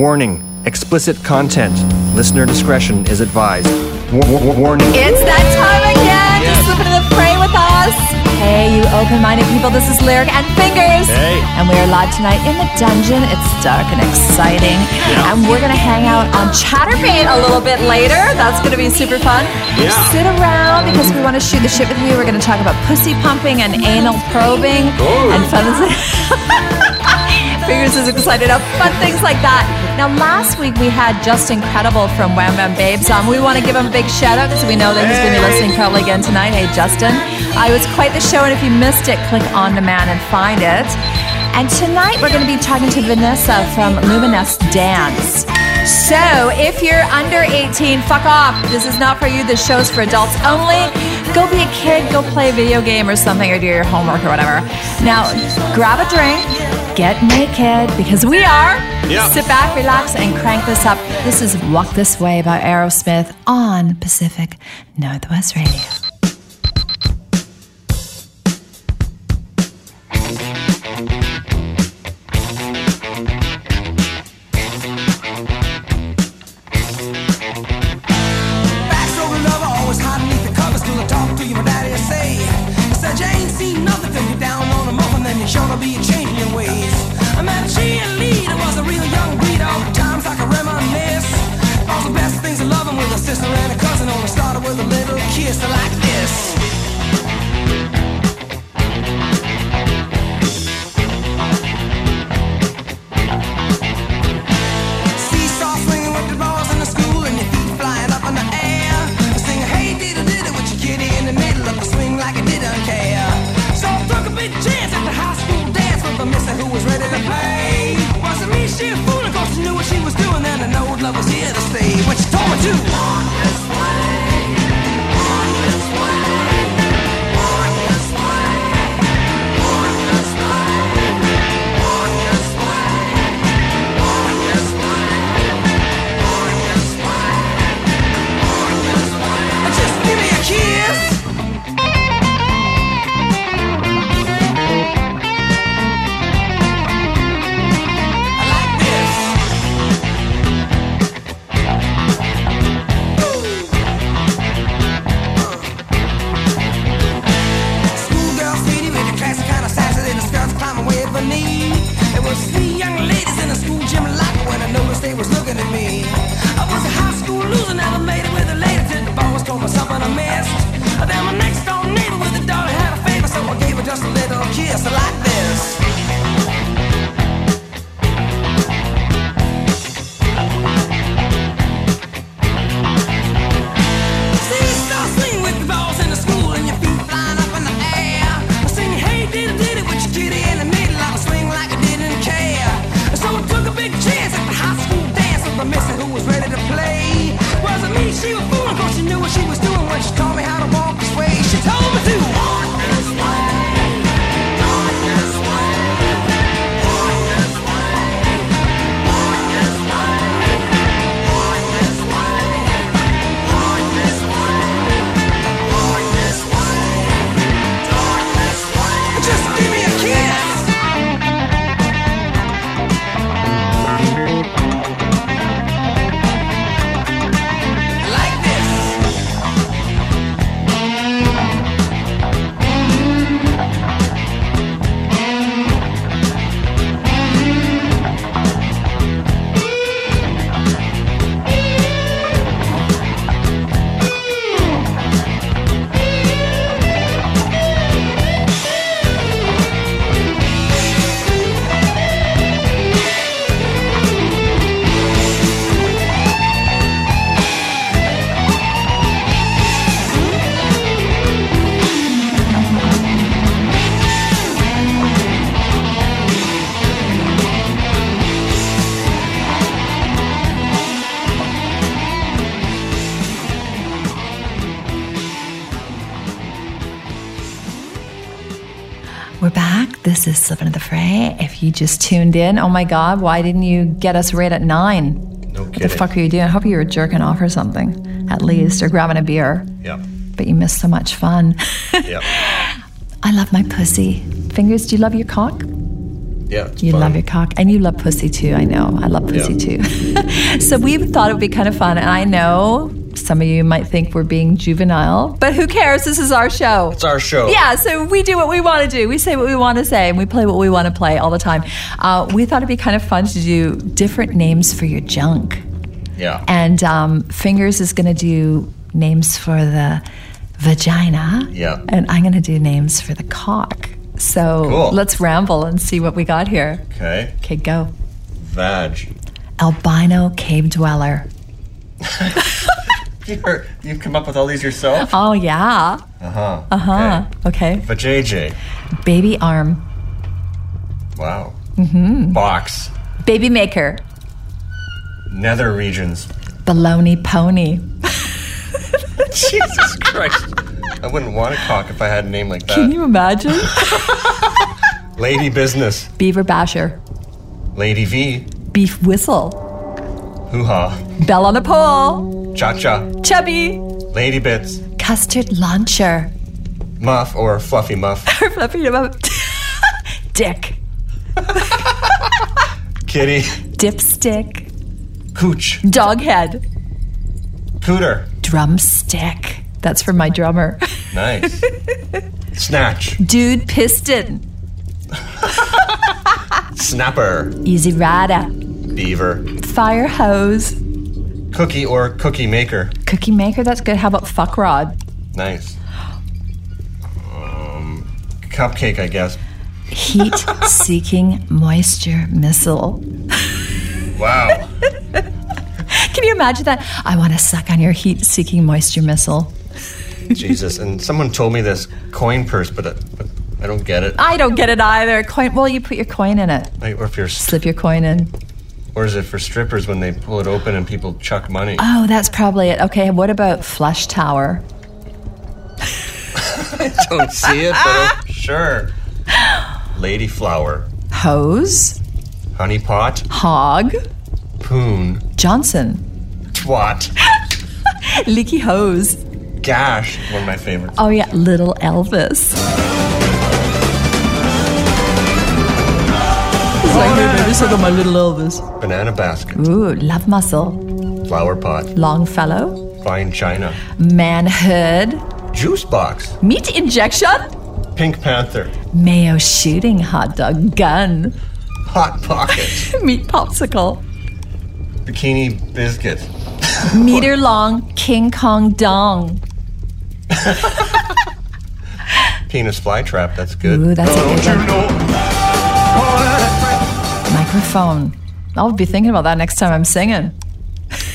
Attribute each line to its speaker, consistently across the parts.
Speaker 1: Warning explicit content. Listener discretion is advised. Wa- wa- warning.
Speaker 2: It's that time again to slip into the fray with us. Hey, you open-minded people, this is Lyric and Fingers.
Speaker 1: Hey.
Speaker 2: And we are live tonight in the dungeon. It's dark and exciting. And we're going to hang out on Chaturbate a little bit later. That's going to be super fun.
Speaker 1: Yeah.
Speaker 2: Sit around because we want to shoot the shit with you. We're going to talk about pussy pumping and anal probing and fun Fingers is excited about fun things like that. Now, last week we had Justin Credible from Wham Bam Babes on. We want to give him a big shout out because we know that he's going to be listening probably again tonight. Hey, Justin. Uh, it was quite the show, and if you missed it, click on demand and find it. And tonight we're going to be talking to Vanessa from Luminesque Dance. So, if you're under 18, fuck off. This is not for you. This show's for adults only. Go be a kid, go play a video game or something, or do your homework or whatever. Now, grab a drink, get naked, because we are.
Speaker 1: Yeah.
Speaker 2: Sit back, relax, and crank this up. This is Walk This Way by Aerosmith on Pacific Northwest Radio.
Speaker 3: This
Speaker 2: is Slipping into the Fray. If you just tuned in, oh my God, why didn't you get us right at nine?
Speaker 1: No
Speaker 2: What the fuck were you doing? I hope you were jerking off or something, at least, or grabbing a beer.
Speaker 1: Yeah.
Speaker 2: But you missed so much fun.
Speaker 1: Yeah.
Speaker 2: I love my pussy. Fingers, do you love your cock?
Speaker 4: Yeah,
Speaker 2: You
Speaker 4: fun.
Speaker 2: love your cock, and you love pussy too. I know. I love pussy too. so we thought it would be kind of fun, and I know some of you might think we're being juvenile, but who cares? This is our show.
Speaker 4: It's our show.
Speaker 2: Yeah, so we do what we want to do. We say what we want to say, and we play what we want to play all the time. Uh, we thought it'd be kind of fun to do different names for your junk.
Speaker 4: Yeah.
Speaker 2: And um, Fingers is going to do names for the vagina.
Speaker 4: Yeah.
Speaker 2: And I'm going to do names for the cock. So
Speaker 4: Cool.
Speaker 2: let's ramble and see what we got here.
Speaker 4: Okay.
Speaker 2: Okay, go.
Speaker 4: Vag.
Speaker 2: Albino cave dweller.
Speaker 4: You're, you've come up with all these yourself?
Speaker 2: Oh, yeah.
Speaker 4: Uh huh.
Speaker 2: Uh huh. Okay.
Speaker 4: Vajayjay.
Speaker 2: Baby arm.
Speaker 4: Wow. Mm-hmm. Box.
Speaker 2: Baby maker.
Speaker 4: Nether regions.
Speaker 2: Baloney pony.
Speaker 4: Jesus Christ. I wouldn't want a cock if I had a name like that.
Speaker 2: Can you imagine?
Speaker 4: Lady Business.
Speaker 2: Beaver basher.
Speaker 4: Lady V.
Speaker 2: Beef whistle.
Speaker 4: Hoo ha.
Speaker 2: Bell on a pole.
Speaker 4: Cha cha.
Speaker 2: Chubby.
Speaker 4: Lady Bits.
Speaker 2: Custard launcher.
Speaker 4: Muff or Fluffy Muff.
Speaker 2: Or Fluffy Muff, dick.
Speaker 4: Kitty.
Speaker 2: Dipstick.
Speaker 4: Cooch.
Speaker 2: Doghead.
Speaker 4: Cooter.
Speaker 2: Drumstick. That's for my drummer.
Speaker 4: Nice. Snatch.
Speaker 2: Dude piston.
Speaker 4: Snapper.
Speaker 2: Easy rider.
Speaker 4: Beaver.
Speaker 2: Fire hose.
Speaker 4: Cookie or Cookie Maker.
Speaker 2: Cookie maker. That's good. How about fuck rod?
Speaker 4: Nice. Um, cupcake, I guess.
Speaker 2: Heat seeking moisture missile.
Speaker 4: Wow.
Speaker 2: Can you imagine that? I want to suck on your heat seeking moisture missile.
Speaker 4: Jesus. And someone told me this coin purse, but, uh, but I don't get it.
Speaker 2: I don't get it either. Coin. Well, you put your coin in it.
Speaker 4: Or if you're,
Speaker 2: Slip your coin in.
Speaker 4: Or is it for strippers when they pull it open and people chuck money?
Speaker 2: Oh, that's probably it. Okay, what about flush tower?
Speaker 4: I don't see it, but sure. Lady flower,
Speaker 2: Hose.
Speaker 4: honey pot,
Speaker 2: Hog.
Speaker 4: poon,
Speaker 2: Johnson.
Speaker 4: twat,
Speaker 2: Leaky hose.
Speaker 4: gash. One of my favorites.
Speaker 2: Oh yeah, little Elvis. It's like, hey, baby, suck on my little Elvis.
Speaker 4: Banana basket,
Speaker 2: Ooh, love muscle.
Speaker 4: flower pot,
Speaker 2: Longfellow.
Speaker 4: fine china,
Speaker 2: Manhood.
Speaker 4: juice box,
Speaker 2: Meat injection.
Speaker 4: pink panther,
Speaker 2: Mayo shooting hot dog gun.
Speaker 4: hot pocket,
Speaker 2: Meat popsicle.
Speaker 4: bikini biscuit,
Speaker 2: Meter long King Kong dong.
Speaker 4: penis fly trap. That's good.
Speaker 2: Ooh, that's a good one. Microphone. I'll be thinking about that next time I'm singing.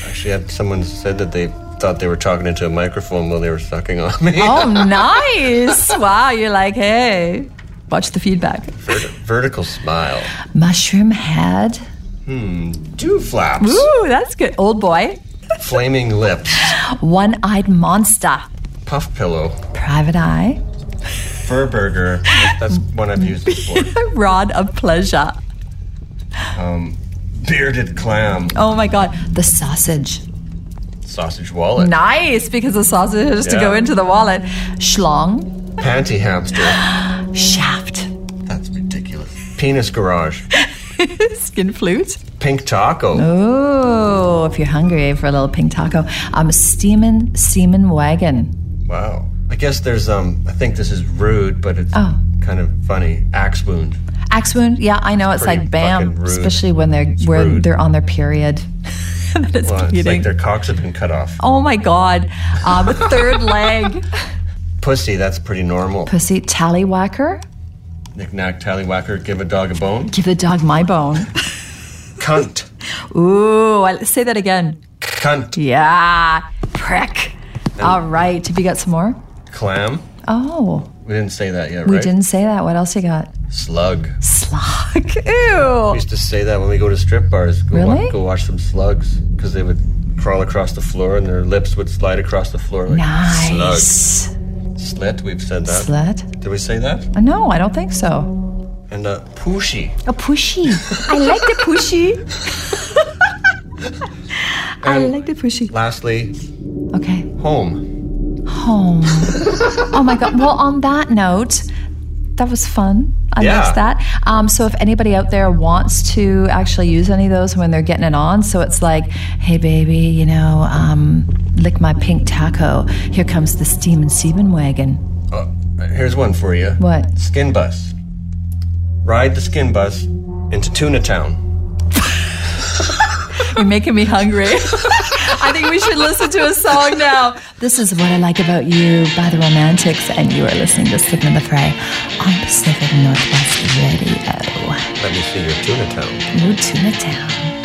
Speaker 4: Actually, had someone said that they thought they were talking into a microphone while they were sucking on me.
Speaker 2: Oh, nice. Wow, you're like, hey, watch the feedback.
Speaker 4: Vert- vertical smile,
Speaker 2: Mushroom head. Hmm.
Speaker 4: two flaps,
Speaker 2: Ooh, that's good. Old boy.
Speaker 4: flaming lips,
Speaker 2: One eyed monster.
Speaker 4: puff pillow,
Speaker 2: Private eye.
Speaker 4: fur burger. That's one I've used before.
Speaker 2: Rod of pleasure.
Speaker 4: Bearded clam,
Speaker 2: Oh my God. The sausage.
Speaker 4: sausage wallet,
Speaker 2: Nice, because the sausage has to
Speaker 4: Yeah.
Speaker 2: go into the wallet. Schlong.
Speaker 4: panty hamster.
Speaker 2: Shaft.
Speaker 4: That's ridiculous. Penis garage,
Speaker 2: Skin flute.
Speaker 4: pink taco.
Speaker 2: Oh, if you're hungry for a little pink taco. Um, steamin' semen wagon.
Speaker 4: Wow. I guess there's um. I think this is rude, but it's
Speaker 2: Oh.
Speaker 4: kind of funny. Axe wound.
Speaker 2: Axe wound. Yeah, I know. It's
Speaker 4: Pretty
Speaker 2: like bam, especially when they're when they're on their period. and then it's
Speaker 4: Well, it's like their cocks have been cut off.
Speaker 2: oh my god. Um, third leg.
Speaker 4: Pussy. That's pretty normal.
Speaker 2: Pussy tallywhacker.
Speaker 4: Knick knack tallywhacker. Give a dog a bone.
Speaker 2: Give the dog my bone.
Speaker 4: Cunt.
Speaker 2: Ooh, I, say that again.
Speaker 4: Cunt.
Speaker 2: Yeah, prick. All right. Have you got some more?
Speaker 4: Clam.
Speaker 2: Oh,
Speaker 4: We didn't say that yet,
Speaker 2: we didn't say that. What else you got?
Speaker 4: Slug.
Speaker 2: Slug. Ew.
Speaker 4: We used to say that when we go to strip bars. Go,
Speaker 2: Really?
Speaker 4: wa- go watch some slugs because they would crawl across the floor and their lips would slide across the floor like slugs.
Speaker 2: Nice.
Speaker 4: Slit. We've said that.
Speaker 2: Slut?
Speaker 4: Did we say that?
Speaker 2: Uh, No, I don't think so.
Speaker 4: And uh, pushy.
Speaker 2: A pushy. I like the pushy. I like the pushy.
Speaker 4: lastly,
Speaker 2: Okay.
Speaker 4: home.
Speaker 2: Home. oh my god. Well, on that note, that was fun. I
Speaker 4: Yeah.
Speaker 2: missed that. Um, so if anybody out there wants to actually use any of those when they're getting it on, so it's like, hey baby, you know, um, lick my pink taco. Here comes the steam and semen wagon.
Speaker 4: Oh, here's one for you.
Speaker 2: What?
Speaker 4: Skin bus. Ride the skin bus into Tuna Town.
Speaker 2: You're making me hungry. I think we should listen to a song now. This is What I Like About You by the Romantics, and you are listening to in the Fray on Pacific Northwest Radio.
Speaker 4: Let me see your Tuna Town.
Speaker 2: Ooh, Tuna Town.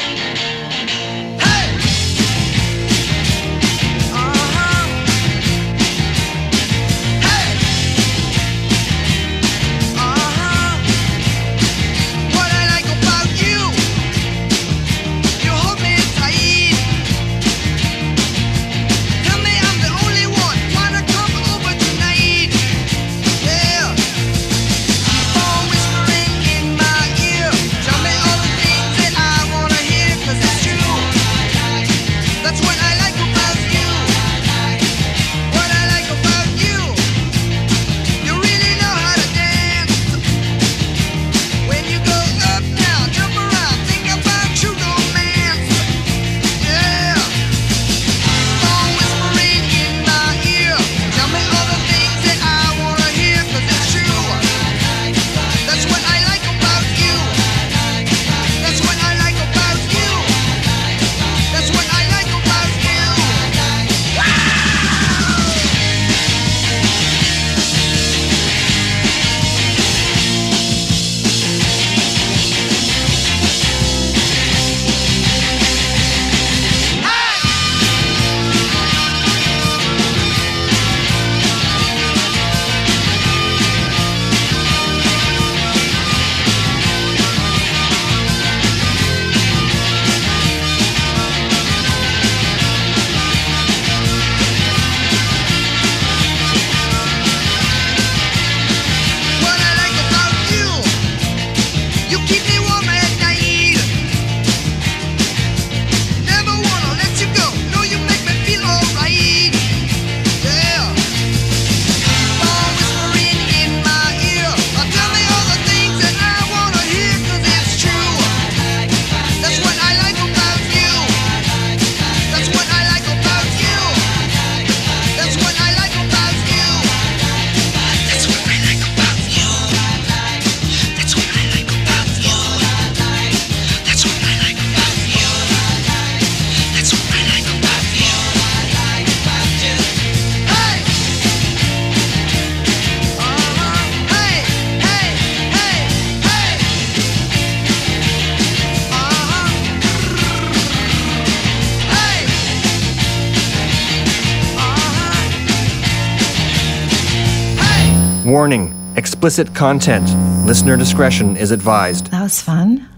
Speaker 1: Explicit content. Listener discretion is advised.
Speaker 2: That was fun.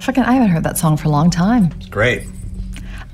Speaker 2: Fucking, I haven't heard that song for a long time.
Speaker 4: It's great.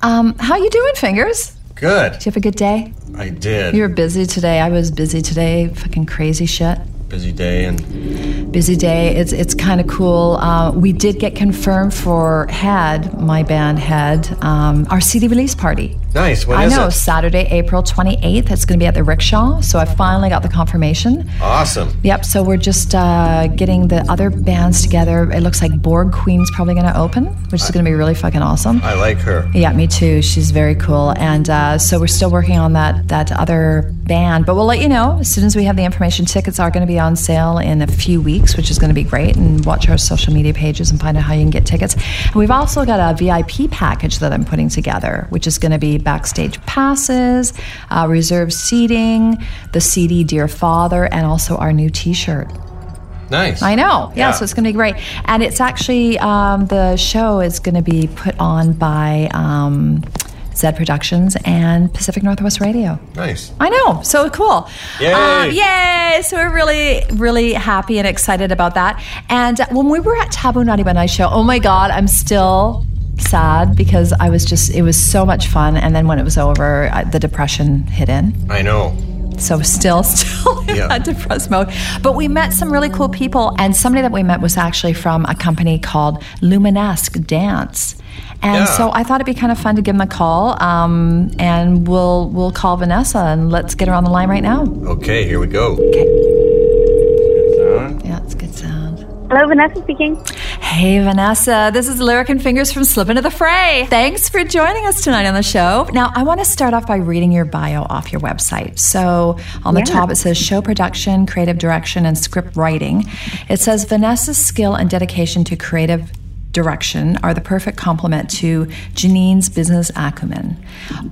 Speaker 2: Um, how you doing, Fingers?
Speaker 4: Good.
Speaker 2: Did you have a good day?
Speaker 4: I did.
Speaker 2: You were busy today. I was busy today. Fucking crazy shit.
Speaker 4: Busy day and
Speaker 2: busy day. It's it's kind of cool. Uh, we did get confirmed for Head, my band Head, um, our CD release party.
Speaker 4: Nice. When
Speaker 2: I know,
Speaker 4: it?
Speaker 2: Saturday, April 28th. It's going to be at the Rickshaw. So I finally got the confirmation.
Speaker 4: Awesome.
Speaker 2: Yep. So we're just uh, getting the other bands together. It looks like Borg Queen's probably going to open, which is going to be really fucking awesome.
Speaker 4: I like her.
Speaker 2: Yeah, me too. She's very cool, and uh, so we're still working on that that other band. But we'll let you know as soon as we have the information. Tickets are going to be on sale in a few weeks, which is going to be great. And watch our social media pages and find out how you can get tickets. And we've also got a VIP package that I'm putting together, which is going to be backstage passes, uh, reserved seating, the CD "Dear Father," and also our new T-shirt.
Speaker 4: Nice.
Speaker 2: I know. Yeah,
Speaker 4: Yeah.
Speaker 2: so it's going to be great. And it's actually, um, the show is going to be put on by um, Zed Productions and Pacific Northwest Radio.
Speaker 4: Nice.
Speaker 2: I know. So cool.
Speaker 4: Yay.
Speaker 2: Um, yay. So we're really, really happy and excited about that. And when we were at Taboo Naughty But Nice show, oh my God, I'm still sad because I was just, it was so much fun. And then when it was over, I, the depression hit in.
Speaker 4: I know.
Speaker 2: So still, still in
Speaker 4: Yeah.
Speaker 2: that depressed mode. But we met some really cool people, and somebody that we met was actually from a company called Luminesque Dance. And
Speaker 4: Yeah.
Speaker 2: so I thought it'd be kind of fun to give them a call, um, and we'll we'll call Vanessa and let's get her on the line right now.
Speaker 4: Okay, here we go.
Speaker 2: Okay. Good sound.
Speaker 4: Yeah, it's on.
Speaker 5: Hello, Vanessa speaking.
Speaker 2: Hey, Vanessa. This is Lyric and Fingers from Slip Into the Fray. Thanks for joining us tonight on the show. Now, I want to start off by reading your bio off your website. So, on the
Speaker 5: Yeah.
Speaker 2: top, it says show production, creative direction, and script writing. It says Vanessa's skill and dedication to creative direction are the perfect complement to Janine's business acumen.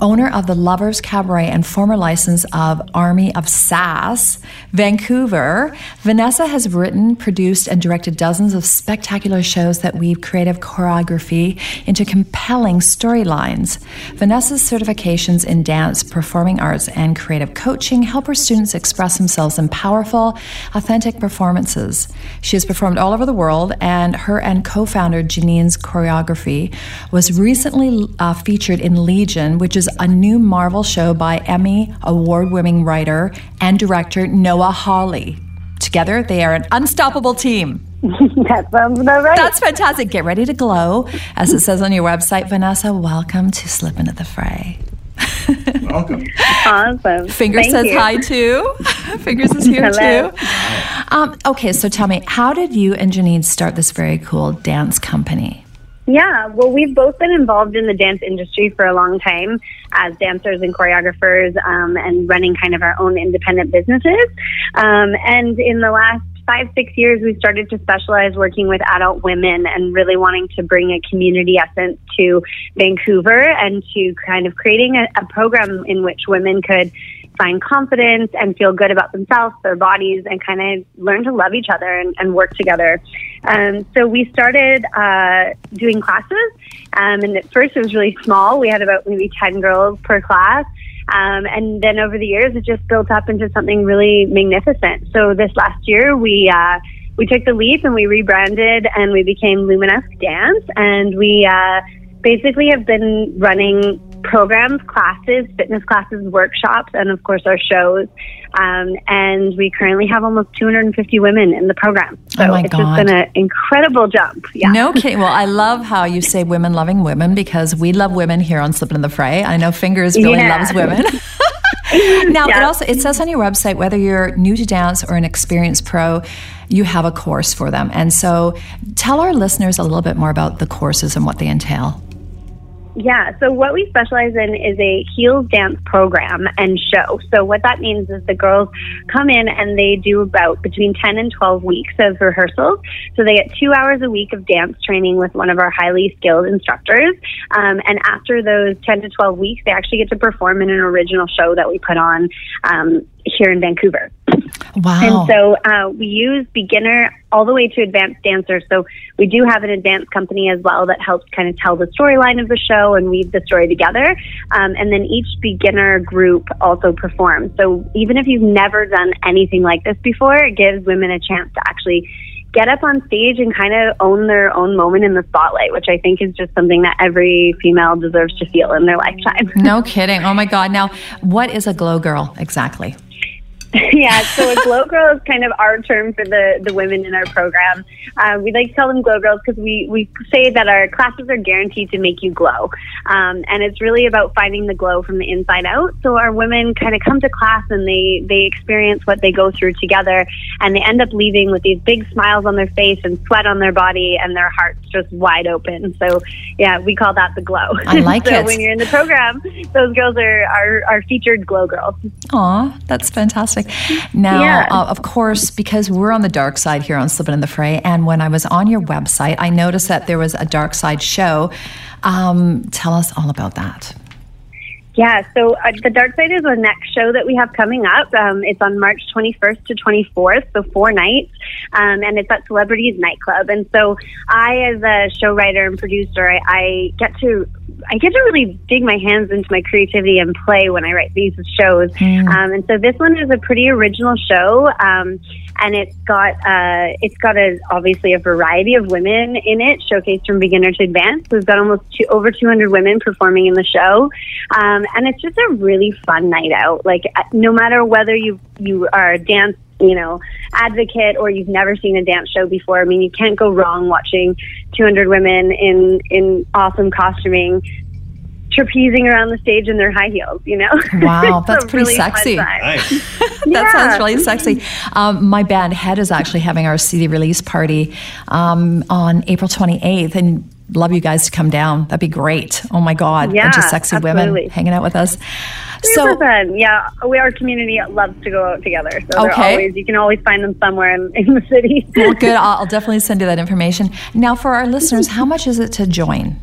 Speaker 2: Owner of the Lovers Cabaret and former license of Army of Sass, Vancouver, Vanessa has written, produced, and directed dozens of spectacular shows that weave creative choreography into compelling storylines. Vanessa's certifications in dance, performing arts, and creative coaching help her students express themselves in powerful, authentic performances. She has performed all over the world, and her and co founder Janine's choreography was recently uh, featured in Legion, which is a new Marvel show by Emmy award winning writer and director Noah Hawley. Together, they are an unstoppable team.
Speaker 5: that sounds about right.
Speaker 2: That's fantastic. Get ready to glow. As it says on your website, Vanessa, welcome to Slip Into the Fray.
Speaker 4: Welcome.
Speaker 5: awesome.
Speaker 2: Fingers
Speaker 5: Thank
Speaker 2: says
Speaker 5: you.
Speaker 2: hi too. Fingers is here
Speaker 5: Hello.
Speaker 2: too. Um, okay, so tell me, how did you and Janine start this very cool dance company?
Speaker 5: Yeah, well, we've both been involved in the dance industry for a long time as dancers and choreographers um, and running kind of our own independent businesses. Um, and in the last five, six years, we started to specialize working with adult women and really wanting to bring a community essence to Vancouver and to kind of creating a, a program in which women could find confidence and feel good about themselves, their bodies, and kind of learn to love each other and, and work together. Um, so we started uh, doing classes, um, and at first it was really small. We had about maybe 10 girls per class. Um, and then over the years, it just built up into something really magnificent. So this last year, we uh, we took the leap and we rebranded and we became Luminesque Dance, and we uh, basically have been running programs, classes, fitness classes, workshops, and of course our shows. Um, and we currently have almost 250 women in the program. So
Speaker 2: Oh my
Speaker 5: it's
Speaker 2: God.
Speaker 5: just been an incredible jump. Yeah.
Speaker 2: No kidding. Well, I love how you say women loving women because we love women here on Slipping in the Fray. I know Fingers really
Speaker 5: Yeah.
Speaker 2: loves women. now, it also it says on your website whether you're new to dance or an experienced pro, you have a course for them. And so, tell our listeners a little bit more about the courses and what they entail.
Speaker 5: Yeah, so what we specialize in is a heels dance program and show. So what that means is the girls come in and they do about between 10 and 12 weeks of rehearsals. So they get two hours a week of dance training with one of our highly skilled instructors. Um, and after those 10 to 12 weeks, they actually get to perform in an original show that we put on um, here in Vancouver.
Speaker 2: Wow.
Speaker 5: And so uh, we use beginner all the way to advanced dancers. So we do have an advanced company as well that helps kind of tell the storyline of the show and weave the story together. Um, and then each beginner group also performs. So even if you've never done anything like this before, it gives women a chance to actually get up on stage and kind of own their own moment in the spotlight, which I think is just something that every female deserves to feel in their lifetime.
Speaker 2: no kidding. Oh my God. Now, what is a glow girl exactly?
Speaker 5: yeah, so a glow girl is kind of our term for the, the women in our program. Uh, we like to call them glow girls because we, we say that our classes are guaranteed to make you glow. Um, and it's really about finding the glow from the inside out. So our women kind of come to class and they, they experience what they go through together and they end up leaving with these big smiles on their face and sweat on their body and their hearts just wide open. So yeah, we call that the glow.
Speaker 2: I like
Speaker 5: so
Speaker 2: it.
Speaker 5: when you're in the program, those girls are our, our featured glow girls.
Speaker 2: Aw, that's fantastic. Now,
Speaker 5: Yeah.
Speaker 2: uh, of course, because we're on the dark side here on Slipping in the Fray, and when I was on your website, I noticed that there was a dark side show. Um, tell us all about that.
Speaker 5: Yeah, so uh, the Dark Side is the next show that we have coming up. Um, it's on March 21st to 24th, so four nights, um, and it's at Celebrities Nightclub. And so I, as a show writer and producer, I, I get to I get to really dig my hands into my creativity and play when I write these shows. Um, and so this one is a pretty original show, um, and it's got uh, it's got a obviously a variety of women in it, showcased from beginner to advanced. We've got almost two, over 200 women performing in the show, um, and it's just a really fun night out. Like uh, no matter whether you you are a dance you know, advocate or you've never seen a dance show before. I mean, you can't go wrong watching 200 women in in awesome costuming trapezing around the stage in their high heels. You know.
Speaker 2: Wow, that's pretty
Speaker 5: really
Speaker 2: sexy.
Speaker 4: Nice.
Speaker 2: That
Speaker 5: Yeah.
Speaker 2: sounds really sexy. Um, my band Head is actually having our CD release party um, on April 28th, and love you guys to come down. That'd be great. Oh my God,
Speaker 5: Yeah,
Speaker 2: bunch of sexy women hanging out with us.
Speaker 5: Super
Speaker 2: So,
Speaker 5: fun. Yeah, we our community loves to go out together. So
Speaker 2: Okay.
Speaker 5: always you can always find them somewhere in, in the city.
Speaker 2: well, good. I'll, I'll definitely send you that information. Now, for our listeners, how much is it to join?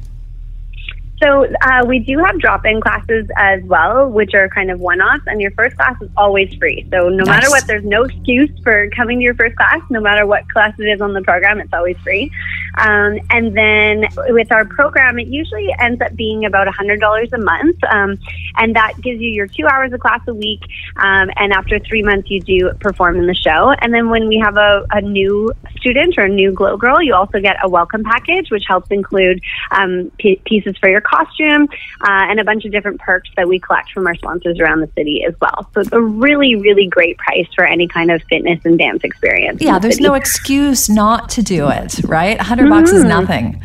Speaker 5: So uh, we do have drop-in classes as well, which are kind of one-offs, and your first class is always free. So no matter what, there's no excuse for coming to your first class. No matter what class it is on the program, it's always free. Um, and then with our program, it usually ends up being about $100 a month, um, and that gives you your two hours of class a week. Um, and after three months, you do perform in the show. And then when we have a, a new student or a new glow girl, you also get a welcome package, which helps include um, p- pieces for your costume uh, and a bunch of different perks that we collect from our sponsors around the city as well. So it's a really, really great price for any kind of fitness and dance experience.
Speaker 2: Yeah,
Speaker 5: the
Speaker 2: there's
Speaker 5: city.
Speaker 2: no excuse not to do it, right? 100 bucks is nothing.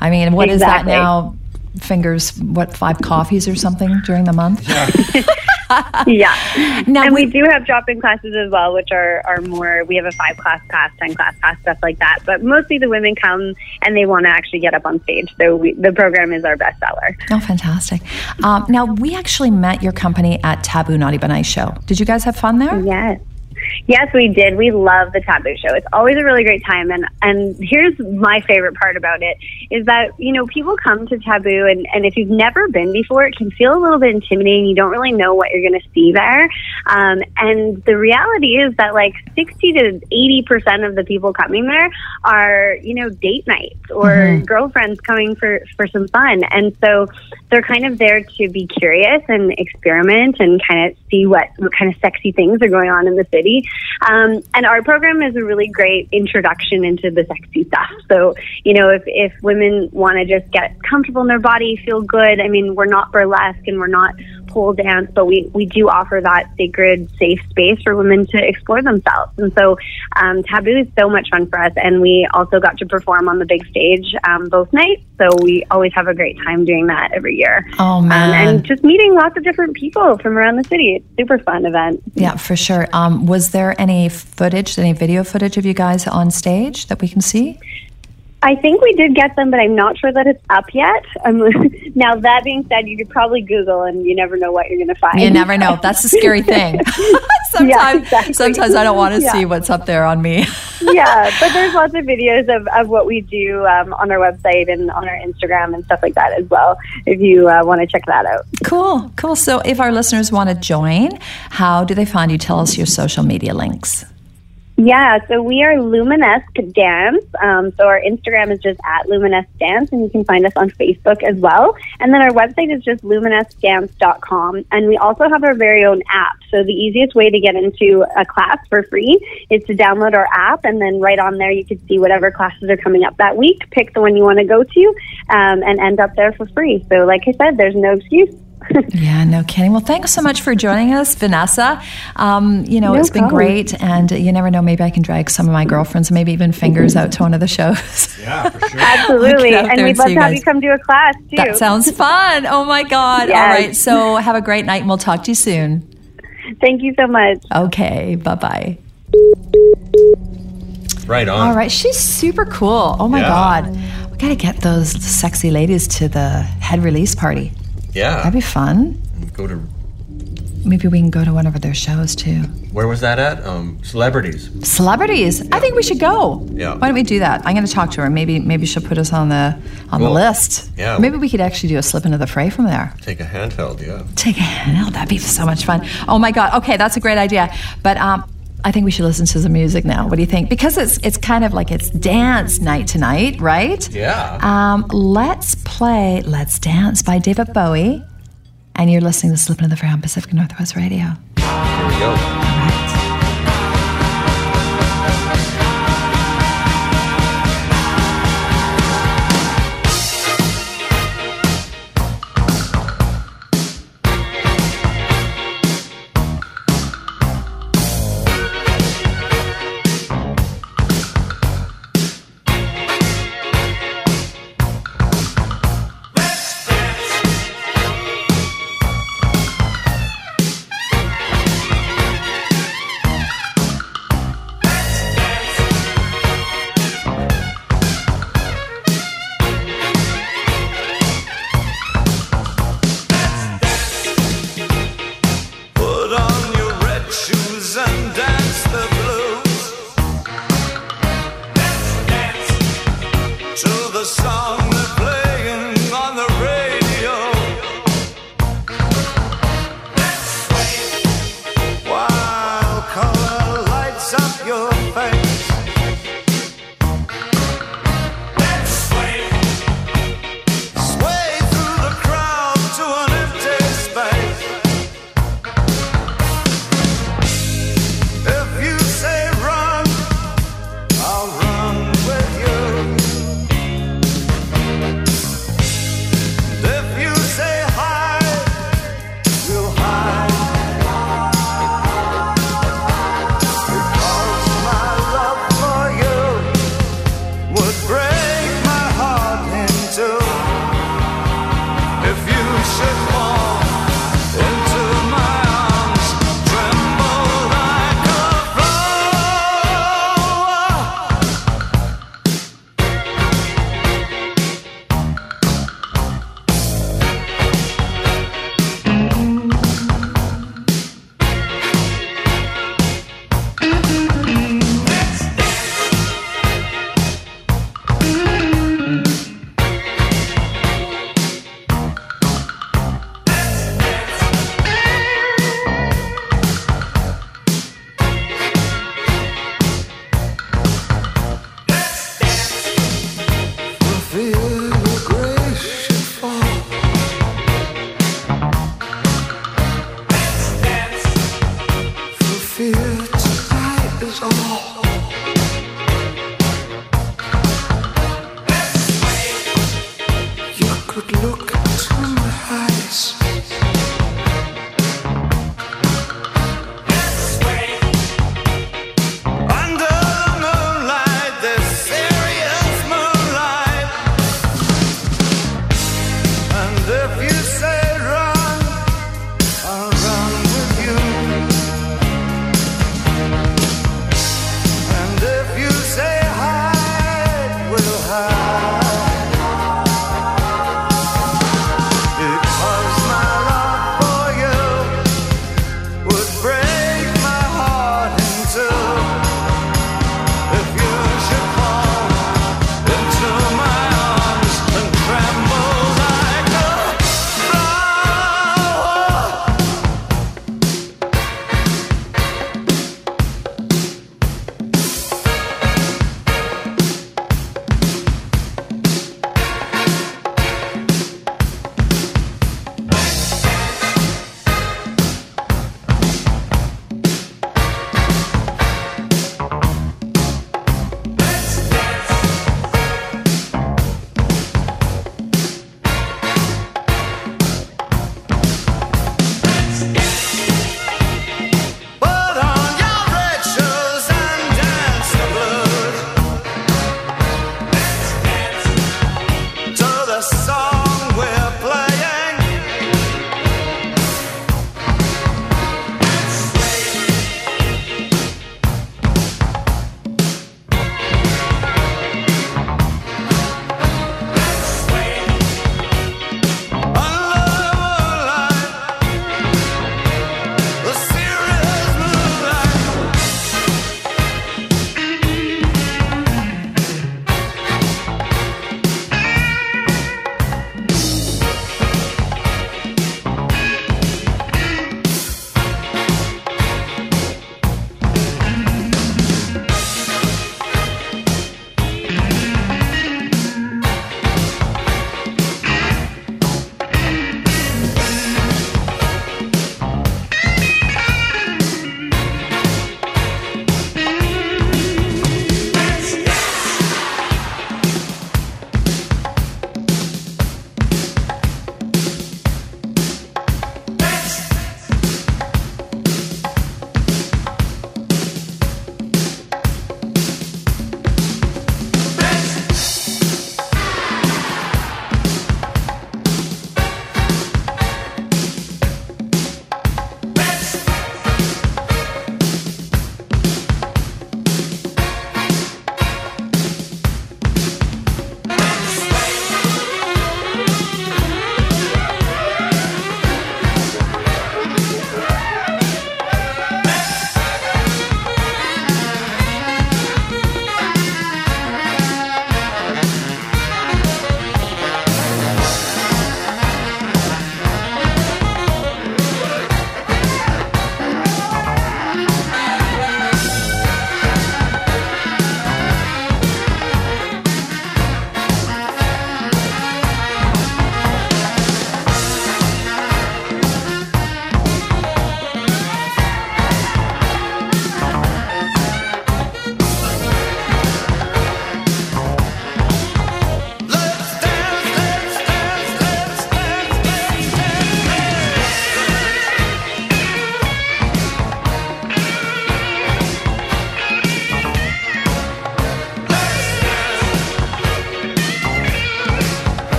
Speaker 2: I mean, what is that
Speaker 5: Mm-hmm. Exactly.
Speaker 2: now? Fingers, what, five coffees or something during the month?
Speaker 5: yeah.
Speaker 2: Now,
Speaker 5: and we,
Speaker 2: we-
Speaker 5: do have drop-in classes as well, which are, are more, we have a five-class class, 10-class class, stuff like that. But mostly the women come and they want to actually get up on stage. So we, the program is our best seller.
Speaker 2: Oh, fantastic. Um, now, we actually met your company at Taboo Naughty But Nice show. Did you guys have fun there?
Speaker 5: Yes. Yes, we did. We love the Taboo Show. It's always a really great time. And, and here's my favorite part about it is that, you know, people come to Taboo and, and if you've never been before, it can feel a little bit intimidating. You don't really know what you're going to see there. Um, and the reality is that like 60 to 80% of the people coming there are, you know, date nights or girlfriends coming for, for some fun. And so they're kind of there to be curious and experiment and kind of see what, what kind of sexy things are going on in the city. Um, and our program is a really great introduction into the sexy stuff. So, you know, if, if women want to just get comfortable in their body, feel good, I mean, we're not burlesque and we're not pole dance, but we, we do offer that sacred, safe space for women to explore themselves. And so, um, Taboo is so much fun for us. And we also got to perform on the big stage um, both nights. So we always have a great time doing that every year.
Speaker 2: Oh,
Speaker 5: Um,
Speaker 2: man.
Speaker 5: and just meeting lots of different people from around the city. It's a super fun event.
Speaker 2: Yeah, for sure. Um, was there any footage, any video footage of you guys on stage that we can see?
Speaker 5: I think we did get them, but I'm not sure that it's up yet. Um, now, that being said, you could probably Google and you never know what you're going to find.
Speaker 2: You never know. That's the scary thing. sometimes,
Speaker 5: exactly.
Speaker 2: sometimes I don't want to
Speaker 5: Yeah.
Speaker 2: see what's up there on me.
Speaker 5: yeah, but there's lots of videos of, of what we do um, on our website and on our Instagram and stuff like that as well, if you uh, want to check that out.
Speaker 2: cool, cool. So, if our listeners want to join, how do they find you? Tell us your social media links.
Speaker 5: Yeah, so we are Luminesque Dance. Um, so our Instagram is just at Luminesque Dance, and you can find us on Facebook as well. And then our website is just luminesquedance.com. And we also have our very own app. So the easiest way to get into a class for free is to download our app, and then right on there you can see whatever classes are coming up that week. Pick the one you want to go to, um, and end up there for free. So, like I said, there's no excuse.
Speaker 2: Yeah, no kidding. Well, thanks so much for joining us, Vanessa. Um, you know,
Speaker 5: No
Speaker 2: it's been great, and you never know. Maybe I can drag some of my girlfriends, maybe even fingers, out to one of the shows.
Speaker 4: Yeah, for sure.
Speaker 5: Absolutely. And we'd love to have you come to a class too.
Speaker 2: That sounds fun. Oh my God! All
Speaker 5: Yes.
Speaker 2: right, so have a great night, and we'll talk to you soon.
Speaker 5: Thank you so much.
Speaker 2: Okay, bye bye.
Speaker 4: Right on.
Speaker 2: All right, she's super cool. Oh my
Speaker 4: Yeah.
Speaker 2: God, we gotta get those sexy ladies to the head release party.
Speaker 4: Yeah.
Speaker 2: That'd be fun.
Speaker 4: Go to
Speaker 2: Maybe we can go to one of their shows too.
Speaker 4: where was that at? Um, celebrities.
Speaker 2: Celebrities. I think we should go.
Speaker 4: Yeah.
Speaker 2: Why don't we do that? I'm going to talk to her. Maybe maybe she'll put us on the on the list.
Speaker 4: Yeah.
Speaker 2: Maybe we could actually do a slip into the fray from there.
Speaker 4: Take a handheld. Yeah.
Speaker 2: Take a handheld. That'd be so much fun. Oh my god. Okay, that's a great idea. But um, I think we should listen to the music now. What do you think? Because it's it's kind of like it's dance night tonight, right?
Speaker 4: Yeah.
Speaker 2: Um, let's play "Let's Dance" by David Bowie, and you're listening to Slip into the Fray on Pacific Northwest Radio.
Speaker 4: Here we go.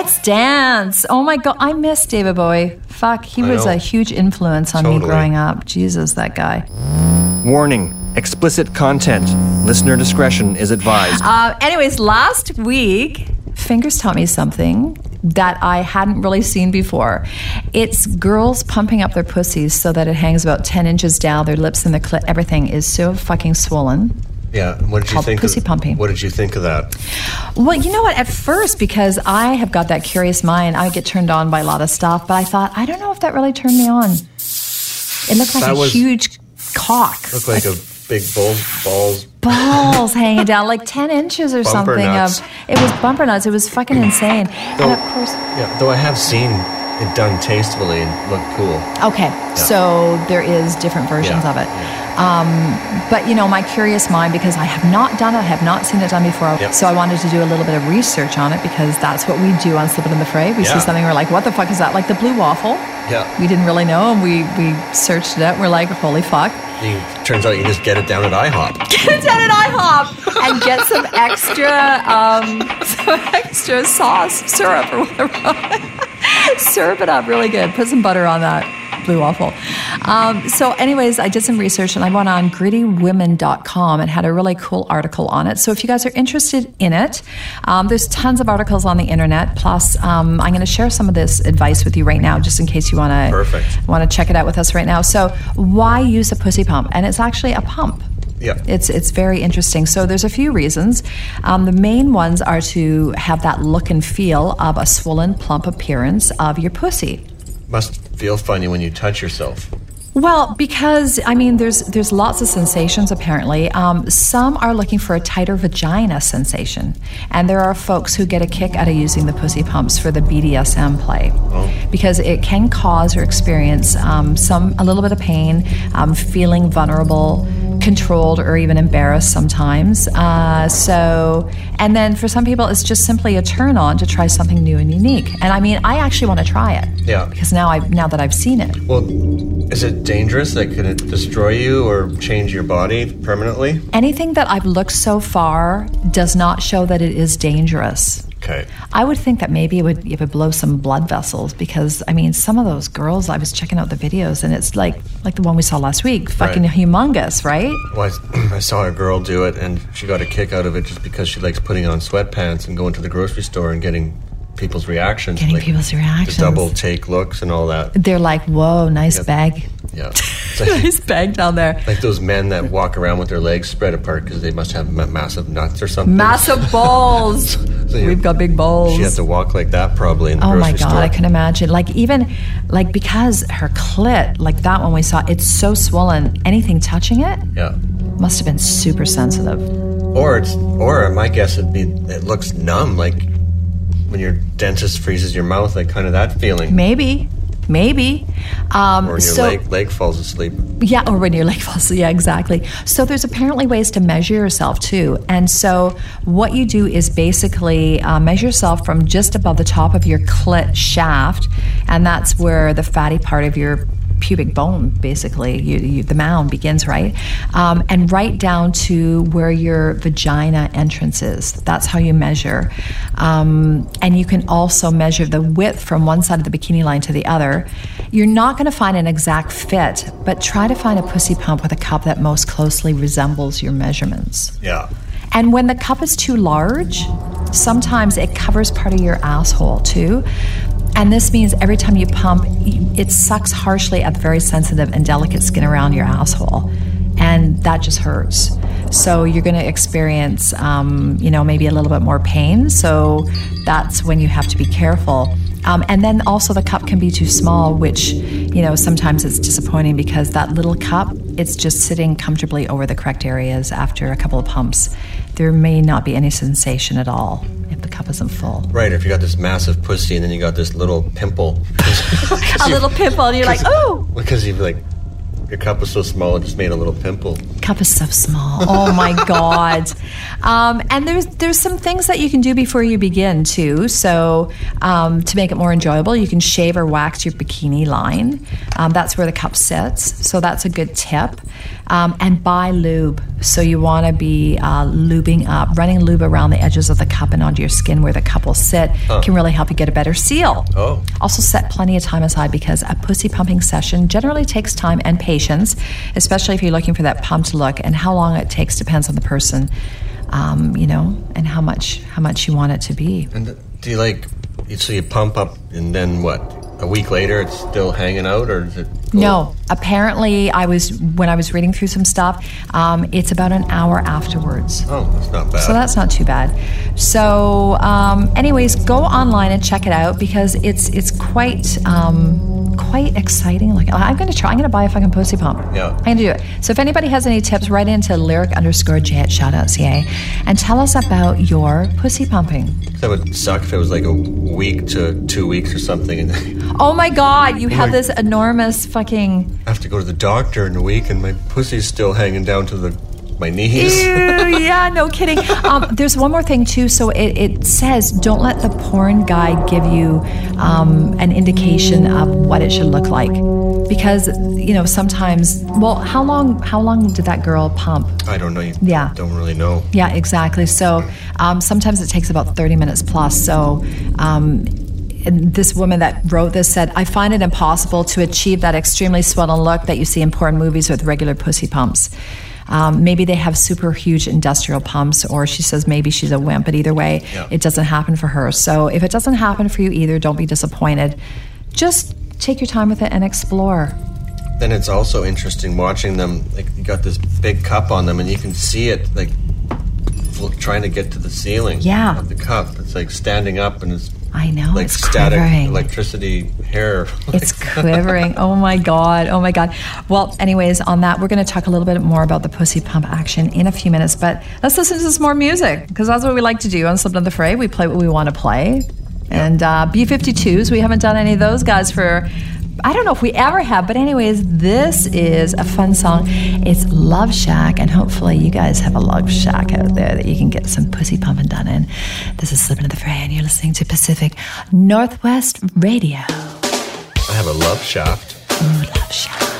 Speaker 3: Let's dance.
Speaker 2: Oh my God. I miss David Bowie. Fuck. He
Speaker 6: I
Speaker 2: was
Speaker 6: know.
Speaker 2: a huge influence on me growing up. Jesus, that guy.
Speaker 4: Warning explicit content. Listener discretion is advised.
Speaker 2: Uh, anyways, last week, fingers taught me something that I hadn't really seen before. It's girls pumping up their pussies so that it hangs about 10 inches down, their lips and their clit, everything is so fucking swollen.
Speaker 4: Yeah. What did you think?
Speaker 2: pussy
Speaker 4: of,
Speaker 2: pumping.
Speaker 4: What did you think of that?
Speaker 2: Well, you know what? At first, because I have got that curious mind, I get turned on by a lot of stuff, but I thought, I don't know if that really turned me on. It looked like
Speaker 4: That
Speaker 2: a
Speaker 4: was-
Speaker 2: huge cock.
Speaker 4: Looked like a big bull balls.
Speaker 2: balls hanging down like 10 inches or
Speaker 4: Bumper
Speaker 2: something
Speaker 4: nuts.
Speaker 2: of it was bumper nuts it was fucking insane and
Speaker 4: Though-
Speaker 2: of course
Speaker 4: Yeah. Though I have seen it done tastefully and looked cool.
Speaker 2: okay so there is different versions
Speaker 4: Yeah,
Speaker 2: of it um, but you know my curious mind because i have not done it i have not seen it done before
Speaker 4: Yep.
Speaker 2: so i wanted to do a little bit of research on it because that's what we do on slip into the fray we
Speaker 4: Yeah.
Speaker 2: see something we're like what the fuck is that like the blue waffle
Speaker 4: Yeah.
Speaker 2: we didn't really know and we we searched it out we're like holy fuck
Speaker 4: You, turns out you just get it down at IHOP.
Speaker 2: get it down at IHOP and get some extra, um, some extra sauce, syrup, or whatever. Syrup it up really good. Put some butter on that blue waffle. Um, so, anyways, I did some research and I went on grittywomen.com and had a really cool article on it. So, if you guys are interested in it, um, there's tons of articles on the internet. Plus, um, I'm going to share some of this advice with you right now, just in case you want to
Speaker 4: Perfect.
Speaker 2: want to check it out with us right now. So, why use a pussy pump? And it's actually a pump.
Speaker 4: Yeah.
Speaker 2: It's it's very interesting. So there's a few reasons. Um, the main ones are to have that look and feel of a swollen, plump appearance of your pussy.
Speaker 4: Must feel funny when you touch yourself.
Speaker 2: Well, because I mean, there's there's lots of sensations. Apparently, um, some are looking for a tighter vagina sensation, and there are folks who get a kick out of using the pussy pumps for the BDSM play, because it can cause or experience um, some a little bit of pain, um, feeling vulnerable, controlled, or even embarrassed sometimes. Uh, so, and then for some people, it's just simply a turn on to try something new and unique. And I mean, I actually want to try it.
Speaker 4: Yeah.
Speaker 2: Because now I now that I've seen it.
Speaker 4: Well, is it dangerous? Like, could it destroy you or change your body permanently?
Speaker 2: Anything that I've looked so far does not show that it is dangerous.
Speaker 4: Okay.
Speaker 2: I would think that maybe it would it would blow some blood vessels because I mean some of those girls I was checking out the videos and it's like like the one we saw last week, fucking
Speaker 4: Right.
Speaker 2: humongous, right?
Speaker 4: Well, I, I saw a girl do it, and she got a kick out of it just because she likes putting on sweatpants and going to the grocery store and getting people's reactions.
Speaker 2: Getting
Speaker 4: like
Speaker 2: people's
Speaker 4: the
Speaker 2: reactions.
Speaker 4: double take looks and all that.
Speaker 2: They're like, "Whoa, nice bag,
Speaker 4: Yeah. It's like,
Speaker 2: nice bag down there."
Speaker 4: like those men that walk around with their legs spread apart because they must have ma- massive nuts or something.
Speaker 2: Massive balls.
Speaker 4: So
Speaker 2: We've got big balls.
Speaker 4: She had to walk like that probably in the
Speaker 2: Oh
Speaker 4: grocery
Speaker 2: my god,
Speaker 4: store.
Speaker 2: I can imagine. Like even like because her clit, like that one we saw, it's so swollen. Anything touching it
Speaker 4: Yeah.
Speaker 2: must have been super sensitive.
Speaker 4: Or it's or my guess would be it looks numb, like when your dentist freezes your mouth, like kind of that feeling.
Speaker 2: Maybe, maybe. Um,
Speaker 4: Or when your
Speaker 2: so,
Speaker 4: leg leg falls asleep.
Speaker 2: Yeah, or when your leg falls. Yeah, exactly. So there's apparently ways to measure yourself too. And so what you do is basically uh, measure yourself from just above the top of your clit shaft, and that's where the fatty part of your pubic bone, basically, you, you, the mound begins, right? Um, and right down to where your vagina entrance is. That's how you measure. Um, and you can also measure the width from one side of the bikini line to the other. You're not going to find an exact fit, but try to find a pussy pump with a cup that most closely resembles your measurements.
Speaker 4: Yeah.
Speaker 2: And when the cup is too large, sometimes it covers part of your asshole too. And this means every time you pump, it sucks harshly at the very sensitive and delicate skin around your asshole. And that just hurts. So you're going to experience, um, you know, maybe a little bit more pain. So that's when you have to be careful. Um, and then also the cup can be too small, which, you know, sometimes it's disappointing because that little cup, it's just sitting comfortably over the correct areas after a couple of pumps. There may not be any sensation at all the cup isn't full.
Speaker 4: Right, if you got this massive pussy and then you got this little pimple.
Speaker 2: A little pimple, and you're like, oh,
Speaker 4: Because you've like, your cup is so small, it just made a little pimple.
Speaker 2: cup is so small. Oh my god! Um, and there's there's some things that you can do before you begin too. So um, to make it more enjoyable, you can shave or wax your bikini line. Um, that's where the cup sits. So that's a good tip. Um, and buy lube. So you want to be uh, lubing up, running lube around the edges of the cup and onto your skin where the cup will sit can really help you get a better seal.
Speaker 4: Oh.
Speaker 2: Also, set plenty of time aside because a pussy pumping session generally takes time and patience, especially if you're looking for that pumped look. And how long it takes depends on the person. um, you know, and how much how much you want it to be.
Speaker 4: And do you like? So you pump up, and then what? A week later, it's still hanging out, or is it? go-
Speaker 2: No, apparently, I was when I was reading through some stuff. Um, it's about an hour afterwards.
Speaker 4: Oh, that's not bad.
Speaker 2: So that's not too bad. So, um, anyways, go online and check it out because it's it's quite um, quite exciting. Like I'm going to try. I'm going to buy a fucking pussy pump.
Speaker 4: Yeah.
Speaker 2: I'm going to do it. So if anybody has any tips, write into lyric underscore j at shout.ca and tell us about your pussy pumping.
Speaker 4: that would suck if it was like a week to two weeks or something,
Speaker 2: Oh my God, you have
Speaker 4: my-
Speaker 2: this enormous fucking.
Speaker 4: I have to go to the doctor in a week, and my pussy's still hanging down to the my knees.
Speaker 2: Ew, yeah, no kidding. Um, there's one more thing too. So it, it says don't let the porn guide give you um, an indication of what it should look like, because you know sometimes. Well, how long? How long did that girl pump?
Speaker 4: I don't know. You
Speaker 2: Yeah.
Speaker 4: don't really know.
Speaker 2: Yeah, exactly. So um, sometimes it takes about 30 minutes plus. So um, and this woman that wrote this said, I find it impossible to achieve that extremely swollen look that you see in porn movies with regular pussy pumps. Um, maybe they have super huge industrial pumps, or she says maybe she's a wimp, but either way,
Speaker 4: Yeah.
Speaker 2: it doesn't happen for her. So if it doesn't happen for you either, don't be disappointed. Just take your time with it and explore.
Speaker 4: Then it's also interesting watching them. Like you got this big cup on them, and you can see it like trying to get to the ceiling.
Speaker 2: Yeah.
Speaker 4: Of the cup, it's like standing up, and it's
Speaker 2: I know,
Speaker 4: like
Speaker 2: it's
Speaker 4: static
Speaker 2: quivering.
Speaker 4: electricity hair.
Speaker 2: It's quivering. Oh my God. Oh my God. Well, anyways, on that, we're going to talk a little bit more about the pussy pump action in a few minutes, but let's listen to some more music because that's what we like to do on Slip of the Fray. We play what we want to play. And uh, B 52s, we haven't done any of those guys for. I don't know if we ever have, but anyways, this is a fun song. It's Love Shack, and hopefully you guys have a Love Shack out there that you can get some pussy pumping done in. This is Slip Into the Fray, and you're listening to Pacific Northwest Radio.
Speaker 4: I have a love shaft.
Speaker 2: Ooh, Love Shack.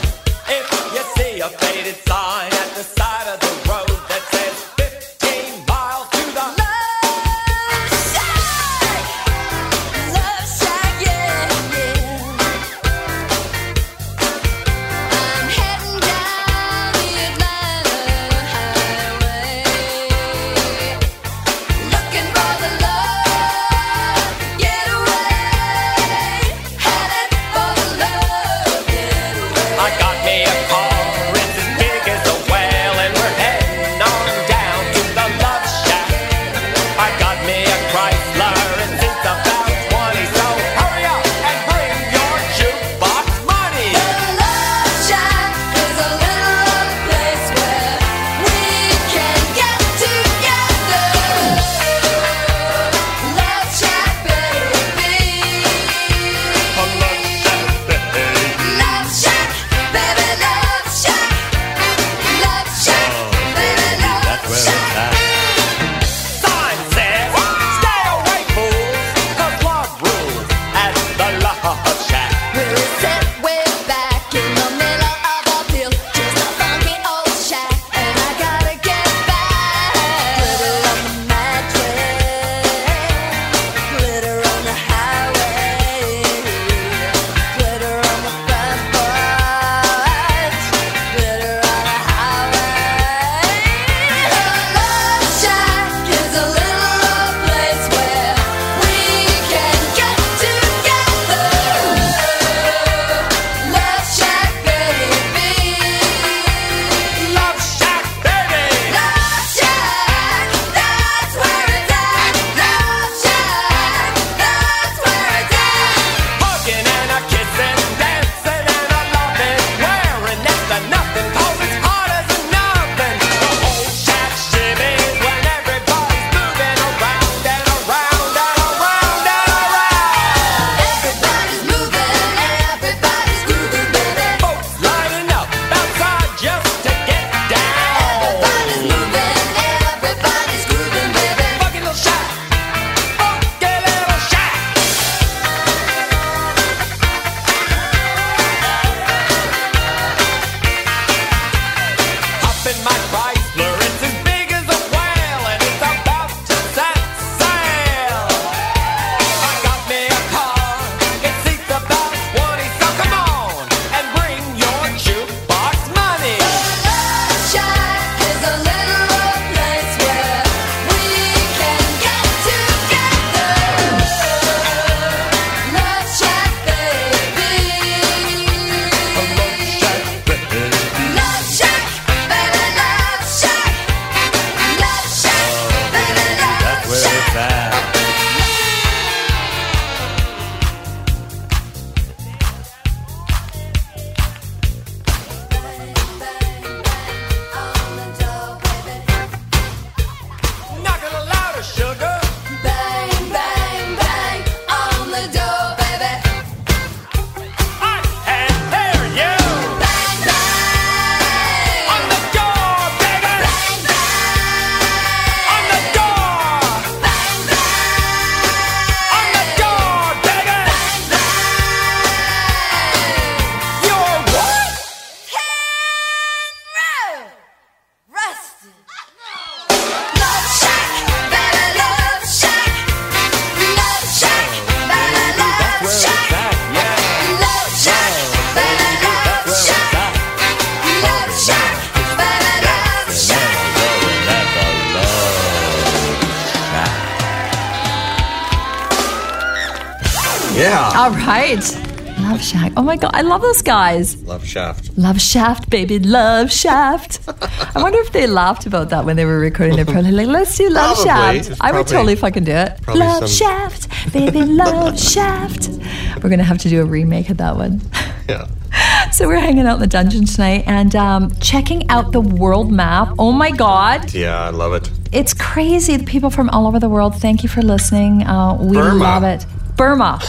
Speaker 2: God. I love those guys.
Speaker 4: Love Shaft.
Speaker 2: Love Shaft, baby. Love Shaft. I wonder if they laughed about that when they were recording their probably like, let's do Love
Speaker 4: Probably.
Speaker 2: Shaft.
Speaker 4: It's
Speaker 2: I would
Speaker 4: probably-
Speaker 2: totally fucking do it.
Speaker 4: probably
Speaker 2: Love
Speaker 4: some-
Speaker 2: Shaft, baby. Love Shaft. We're going to have to do a remake of that one.
Speaker 4: Yeah.
Speaker 2: So we're hanging out in the dungeon tonight and um, checking out the world map. Oh my God.
Speaker 4: Yeah, I love it.
Speaker 2: It's crazy. The people from all over the world, thank you for listening. Uh, we
Speaker 4: Burma.
Speaker 2: love it. Burma.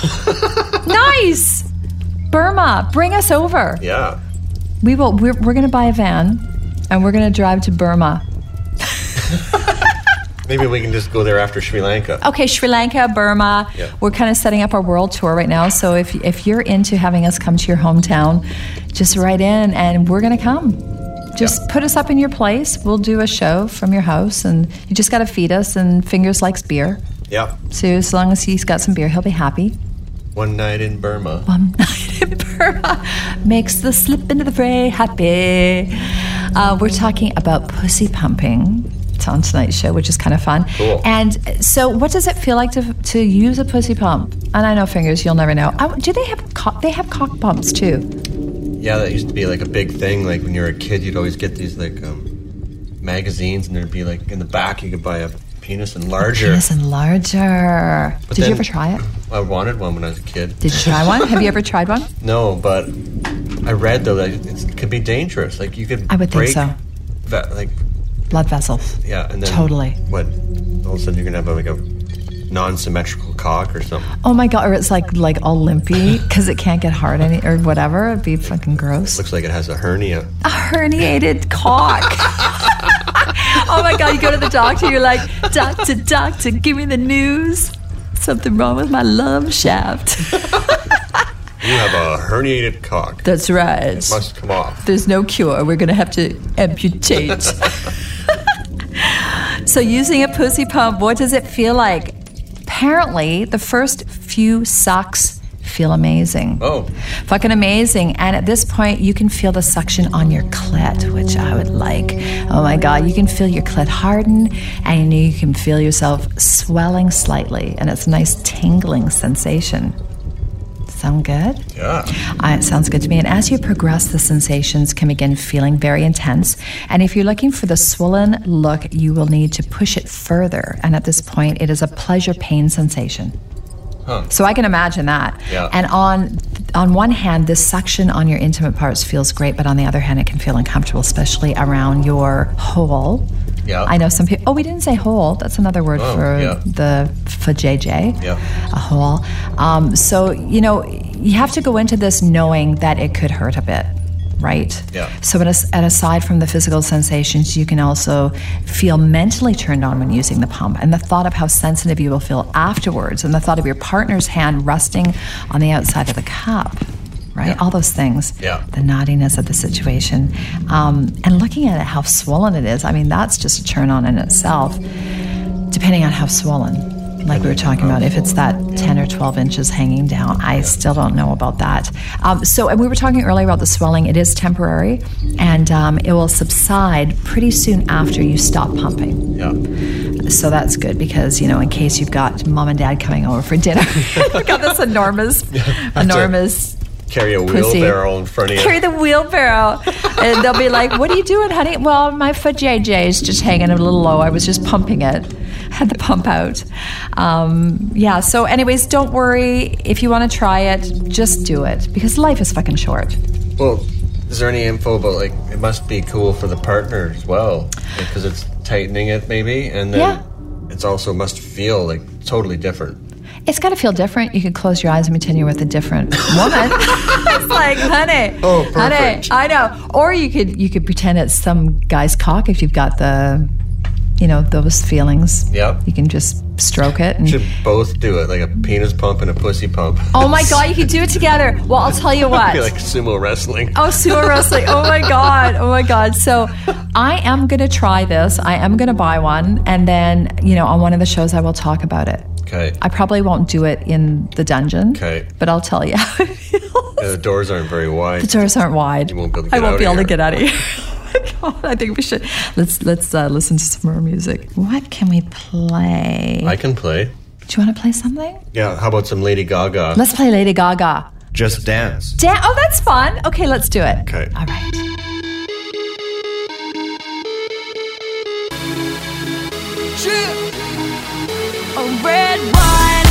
Speaker 2: nice. Burma, bring us over.
Speaker 4: Yeah.
Speaker 2: We will. We're, we're going to buy a van, and we're going to drive to Burma.
Speaker 4: Maybe we can just go there after Sri Lanka.
Speaker 2: Okay, Sri Lanka, Burma.
Speaker 4: Yeah.
Speaker 2: We're kind of setting up our world tour right now. So if if you're into having us come to your hometown, just write in, and we're going to come. Just put us up in your place. We'll do a show from your house, and you just got to feed us. And Fingers likes beer,
Speaker 4: Yeah.
Speaker 2: so as long as he's got some beer, he'll be happy.
Speaker 4: One night in Burma.
Speaker 2: One night makes the slip into the fray happy. Uh, we're talking about pussy pumping. It's on tonight's show, which is kind of fun.
Speaker 4: Cool.
Speaker 2: And so, what does it feel like to to use a pussy pump? And I know fingers, you'll never know. Oh, do they have cock? They have cock pumps too.
Speaker 4: Yeah, that used to be like a big thing. Like when you were a kid, you'd always get these like um, magazines, and there'd be like in the back you could buy a penis enlarger.
Speaker 2: Penis enlarger.
Speaker 4: But
Speaker 2: Did you ever try it?
Speaker 4: I wanted one when I was a kid.
Speaker 2: Did you try one? have you ever tried one?
Speaker 4: No, but I read though that it could be dangerous. Like you could.
Speaker 2: I would think so.
Speaker 4: That, like
Speaker 2: Blood vessels.
Speaker 4: yeah, and then
Speaker 2: Totally.
Speaker 4: What? All of a sudden you're gonna have like a non-symmetrical cock or something.
Speaker 2: Oh my god! Or it's like like all limpy because it can't get hard any or whatever. It'd be fucking gross.
Speaker 4: Looks like it has a hernia.
Speaker 2: a herniated cock. oh my god, you go to the doctor, you're like, Doctor, doctor, give me the news. Something wrong with my love shaft.
Speaker 4: You have a herniated cock.
Speaker 2: That's right.
Speaker 4: Must come off.
Speaker 2: There's no cure. We're going to have to amputate. so, using a pussy pump, what does it feel like? Apparently, the first few sucks feel amazing.
Speaker 4: Oh.
Speaker 2: Fucking amazing. And at this point, you can feel the suction on your clit, which I would like. Oh my God, you can feel your clit harden and you can feel yourself swelling slightly. And it's a nice tingling sensation. Sound good?
Speaker 4: Yeah.
Speaker 2: Uh, it sounds good to me. And as you progress, the sensations can begin feeling very intense. And if you're looking for the swollen look, you will need to push it further. And at this point, it is a pleasure pain sensation. So I can imagine that.
Speaker 4: Yeah.
Speaker 2: And on on one hand, this suction on your intimate parts feels great, but on the other hand, it can feel uncomfortable, especially around your hole.
Speaker 4: Yeah.
Speaker 2: I know some people. Oh, we didn't say hole. That's another word
Speaker 4: Oh,
Speaker 2: for
Speaker 4: yeah.
Speaker 2: the for JJ.
Speaker 4: Yeah.
Speaker 2: A hole. Um, so you know, you have to go into this knowing that it could hurt a bit, right?
Speaker 4: Yeah.
Speaker 2: So, and, and aside from the physical sensations, you can also feel mentally turned on when using the pump, and the thought of how sensitive you will feel afterwards, and the thought of your partner's hand resting on the outside of the cup. Right, all those things.
Speaker 4: Yeah.
Speaker 2: The naughtiness of the situation, um, and looking at it, how swollen it is. I mean, that's just a turn on in itself depending on how swollen. Like we were talking about, if it's that 10 or 12 inches hanging down, I still don't know about that. Um, so, and we were talking earlier about the swelling. It is temporary and um, it will subside pretty soon after you stop pumping.
Speaker 4: Yeah.
Speaker 2: So that's good because, you know, in case you've got mom and dad coming over for dinner, you've got this enormous, enormous
Speaker 4: Carry a wheelbarrow in front of you.
Speaker 2: carry the wheelbarrow. and they'll be like, What are you doing, honey? Well, my foot JJ is just hanging a little low. I was just pumping it. Had the pump out. Um, yeah, so, anyways, don't worry. If you want to try it, just do it because life is fucking short.
Speaker 4: Well, is there any info about like it must be cool for the partner as well because it's tightening it maybe, and then
Speaker 2: Yeah.
Speaker 4: it's also must feel like totally different.
Speaker 2: It's got to feel different. You could close your eyes and pretend you're with a different woman. it's like, honey,
Speaker 4: Oh,
Speaker 2: honey. I know. Or you could you could pretend it's some guy's cock if you've got the, you know, those feelings.
Speaker 4: Yeah.
Speaker 2: You can just stroke it and.
Speaker 4: Should both do it like a penis pump and a pussy pump.
Speaker 2: Oh my god, you could do it together. Well, I'll tell you what.
Speaker 4: Be like sumo wrestling.
Speaker 2: Oh, sumo wrestling. Oh my god. Oh my god. So, I am to try this. I am to buy one and then, you know, on one of the shows I will talk about it.
Speaker 4: Okay.
Speaker 2: I probably won't do it in the dungeon.
Speaker 4: Okay.
Speaker 2: But I'll tell you how it feels.
Speaker 4: Yeah, the doors aren't very wide.
Speaker 2: The doors aren't wide.
Speaker 4: You won't be able to
Speaker 2: I won't
Speaker 4: out
Speaker 2: be able to get out of here. I think we should let's let's uh, listen to some more music. What can we play?
Speaker 4: I can play.
Speaker 2: Do you want to play something?
Speaker 4: Yeah. How about some Lady Gaga?
Speaker 2: Let's play Lady Gaga.
Speaker 4: Just dance.
Speaker 2: Oh, that's fun. Okay, let's do it.
Speaker 4: Okay.
Speaker 2: All right.
Speaker 3: A red wine.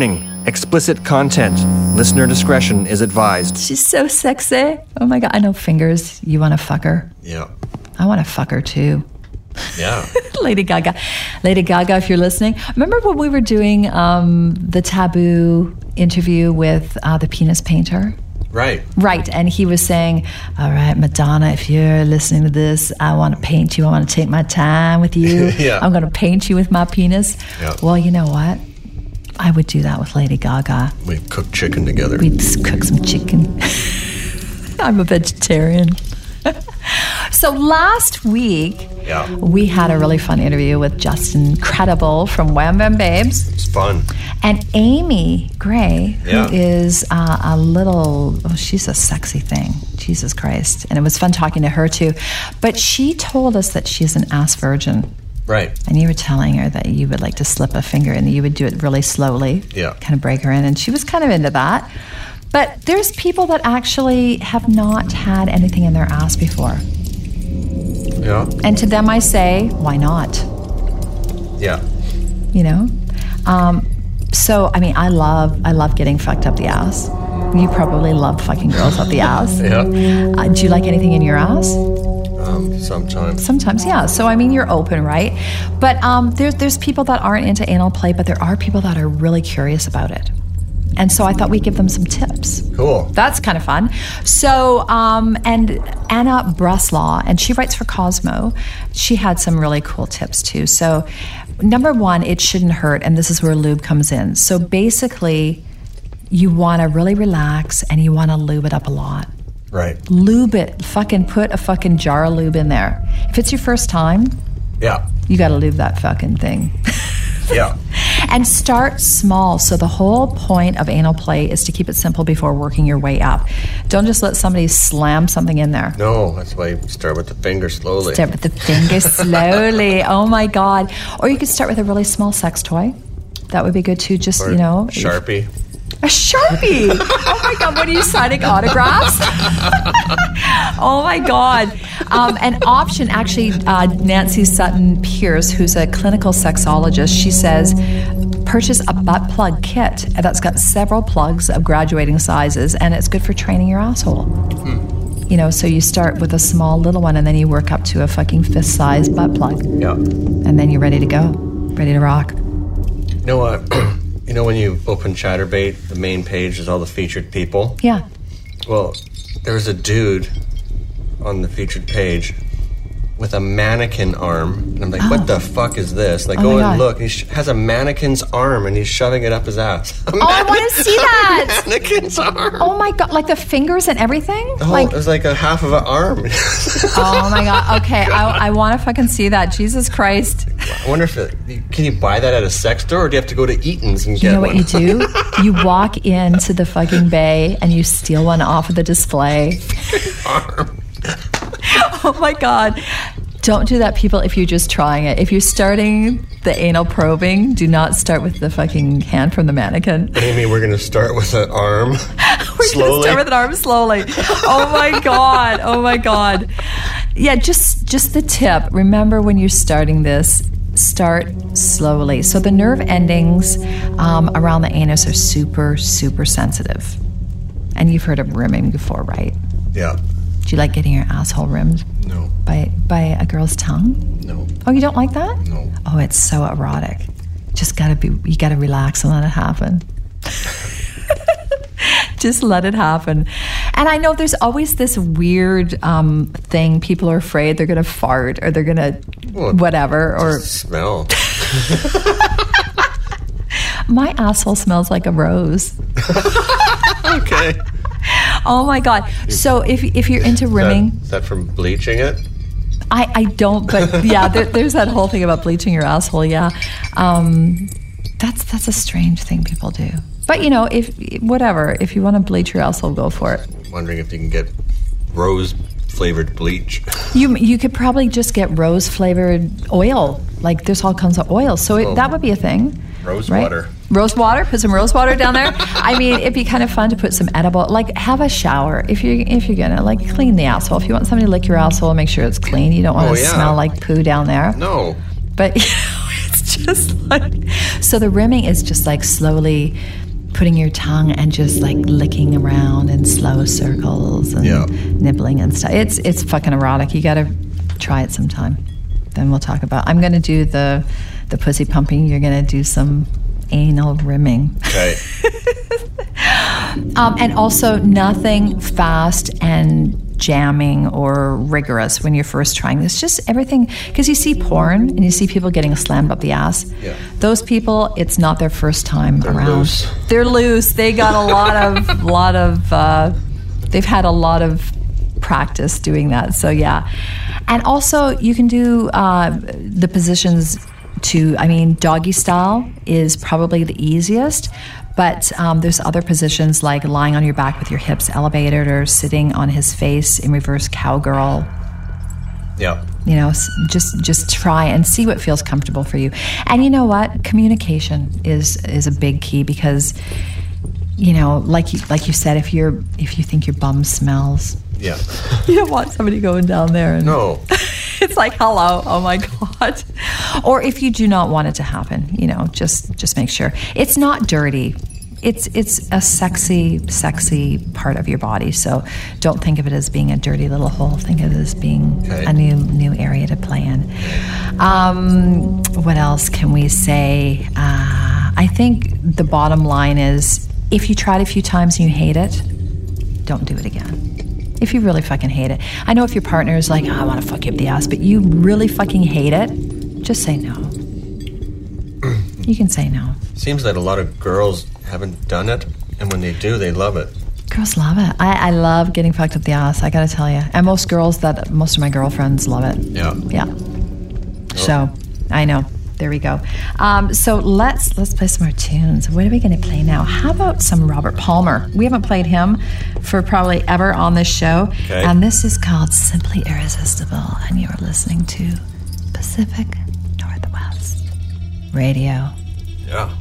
Speaker 1: Warning explicit content. Listener discretion is advised.
Speaker 2: She's so sexy. Oh my God. I know fingers. You want to fuck her?
Speaker 4: Yeah.
Speaker 2: I want to fuck her too.
Speaker 4: Yeah.
Speaker 2: Lady Gaga. Lady Gaga, if you're listening, remember when we were doing um, the taboo interview with uh, the penis painter?
Speaker 4: Right.
Speaker 2: Right. And he was saying, All right, Madonna, if you're listening to this, I want to paint you. I want to take my time with you.
Speaker 4: yeah.
Speaker 2: I'm going to paint you with my penis. Well, you know what? I would do that with Lady Gaga.
Speaker 4: We'd cook chicken together.
Speaker 2: We'd cook some chicken. I'm a vegetarian. so last week,
Speaker 4: yeah.
Speaker 2: we had a really fun interview with Justin Credible from Wham Bam Babes.
Speaker 4: It's fun.
Speaker 2: And Amy Gray,
Speaker 4: yeah.
Speaker 2: who is uh, a little, oh, she's a sexy thing. Jesus Christ. And it was fun talking to her too. But she told us that she's an ass virgin.
Speaker 4: Right.
Speaker 2: And you were telling her that you would like to slip a finger and you would do it really slowly.
Speaker 4: Yeah.
Speaker 2: Kind of break her in. And she was kind of into that. But there's people that actually have not had anything in their ass before.
Speaker 4: Yeah.
Speaker 2: And to them, I say, why not?
Speaker 4: Yeah.
Speaker 2: you know um, so i mean i love i love getting fucked up the ass you probably love fucking girls up the ass
Speaker 4: Yeah.
Speaker 2: uh, do you like anything in your ass
Speaker 4: Um, sometimes.
Speaker 2: sometimes yeah so i mean you're open right but um, there's there's people that aren't into anal play but there are people that are really curious about it and so i thought we'd give them some tips
Speaker 4: Cool.
Speaker 2: that's kind of fun. So, um, and Anna Breslaw, and she writes for Cosmo. She had some really cool tips too. So, number one, it shouldn't hurt, and this is where lube comes in. So, basically, you want to really relax and you want to lube it up a lot.
Speaker 4: Right.
Speaker 2: Lube it. Fucking put a fucking jar of lube in there. If it's your first time,
Speaker 4: Yeah.
Speaker 2: you got to lube that fucking thing.
Speaker 4: Yeah.
Speaker 2: And start small. So, the whole point of anal play is to keep it simple before working your way up. Don't just let somebody slam something in there.
Speaker 4: No, that's why you start with the finger slowly.
Speaker 2: Start with the finger slowly. Oh my God. Or you could start with a really small sex toy. That would be good too. Just,
Speaker 4: Or
Speaker 2: you know,
Speaker 4: Sharpie.
Speaker 2: A Sharpie. oh my God. What are you signing autographs? oh my God. Um, an option, actually, uh, Nancy Sutton Pierce, who's a clinical sexologist, she says, purchase a butt plug kit that's got several plugs of graduating sizes and it's good for training your asshole. You know, so you start with a small little one and then you work up to a fucking fist sized butt plug
Speaker 4: Yeah.
Speaker 2: and then you're ready to go, ready to rock.
Speaker 4: You know what? you know when you open Chaturbate, the main page is all the featured people.
Speaker 2: Yeah.
Speaker 4: Well, there was a dude on the featured page with a mannequin arm, and I'm like, what the oh. fuck is this? Like,
Speaker 2: Oh
Speaker 4: go and
Speaker 2: God.
Speaker 4: look. He sh- has a mannequin's arm, and he's shoving it up his ass.
Speaker 2: Oh, I want to see that.
Speaker 4: mannequin's arm.
Speaker 2: Oh my God. Like the fingers and everything?
Speaker 4: Oh,
Speaker 2: like,
Speaker 4: it was like a half of an arm.
Speaker 2: oh my God. Okay. I, I want to fucking see that. Jesus Christ.
Speaker 4: I wonder if it, can you buy that at a sex store, or do you have to go to Eaton's and get it?
Speaker 2: You know what
Speaker 4: one?
Speaker 2: you do? You walk into the fucking bay and you steal one off of the display. oh my God. Don't do that, people, if you're just trying it. If you're starting the anal probing, do not start with the fucking hand from the mannequin.
Speaker 4: Amy, we're going to start with an arm.
Speaker 2: We're
Speaker 4: Slowly.
Speaker 2: start with an arm slowly. Oh my god! Oh my god! Yeah, just just the tip. Remember when you're starting this, start slowly. So the nerve endings um, around the anus are super super sensitive, and you've heard of rimming before, right?
Speaker 4: Yeah.
Speaker 2: Do you like getting your asshole rimmed
Speaker 4: No.
Speaker 2: by by a girl's tongue?
Speaker 4: No.
Speaker 2: Oh, you don't like that?
Speaker 4: No.
Speaker 2: Oh, it's so erotic. Just gotta be, you gotta relax and let it happen. Just let it happen. And I know there's always this weird um, thing. People are afraid they're gonna fart or they're gonna
Speaker 4: Well,
Speaker 2: whatever. Or
Speaker 4: Smell.
Speaker 2: my asshole smells like a rose.
Speaker 4: okay.
Speaker 2: Oh my god! So if if you're into rimming,
Speaker 4: is that from bleaching it?
Speaker 2: I, I don't, but yeah, there, there's that whole thing about bleaching your asshole. Yeah, um, that's that's a strange thing people do. But you know, if whatever, if you want to bleach your asshole, go for it.
Speaker 4: Wondering if you can get rose flavored bleach.
Speaker 2: You you could probably just get rose flavored oil. Like there's all kinds of oil, so it, that would be a thing.
Speaker 4: Rose
Speaker 2: right?
Speaker 4: water.
Speaker 2: Rose water. Put some rose water down there. I mean, it'd be kind of fun to put some edible. Like have a shower if you if you're gonna like clean the asshole. If you want somebody to lick your asshole, make sure it's clean. You don't want
Speaker 4: Oh,
Speaker 2: to
Speaker 4: yeah.
Speaker 2: smell like poo down there.
Speaker 4: No.
Speaker 2: But you know, it's just like so the rimming is just like slowly putting your tongue and just like licking around in slow circles and
Speaker 4: Yeah.
Speaker 2: nibbling and stuff. It's it's fucking erotic. You got to try it sometime. Then we'll talk about. I'm going to do the the pussy pumping. You're going to do some anal rimming.
Speaker 4: Okay.
Speaker 2: Um, and also nothing fast and jamming or rigorous when you're first trying this. Just everything, because you see porn and you see people getting slammed up the ass.
Speaker 4: Yeah.
Speaker 2: Those people, it's not their first time around.
Speaker 4: loose.
Speaker 2: They're loose. They got a lot of, lot of, uh, they've had a lot of practice doing that. So yeah. And also, you can do uh, the positions to, I mean, doggy style is probably the easiest. But um, there's other positions like lying on your back with your hips elevated or sitting on his face in reverse cowgirl
Speaker 7: Yeah.
Speaker 2: you know just just try and see what feels comfortable for you and you know what communication is is a big key because you know like you like you said if you're if you think your bum smells
Speaker 7: Yeah.
Speaker 2: you don't want somebody going down there and
Speaker 7: No.
Speaker 2: it's like hello oh my god or if you do not want it to happen you know just just make sure it's not dirty it's it's a sexy sexy part of your body so don't think of it as being a dirty little hole think of it as being
Speaker 7: Okay.
Speaker 2: a new new area to play in um, what else can we say uh, i think the bottom line is if you try it a few times and you hate it don't do it again. If you really fucking hate it. I know if your partner is like, oh, I want to fuck you up the ass, but you really fucking hate it, just say no. you can say no.
Speaker 7: Seems that a lot of girls haven't done it, and when they do, they love it.
Speaker 2: Girls love it. I, I love getting fucked up the ass, I gotta tell you. And most girls that, most of my girlfriends love it.
Speaker 7: Yeah.
Speaker 2: Yeah. So, I know. There we go. Um, so let's let's play some more tunes. What are we going to play now? How about some Robert Palmer? We haven't played him for probably ever on this show,
Speaker 7: Okay.
Speaker 2: and this is called "Simply Irresistible." And you are listening to Pacific Northwest Radio.
Speaker 7: Yeah.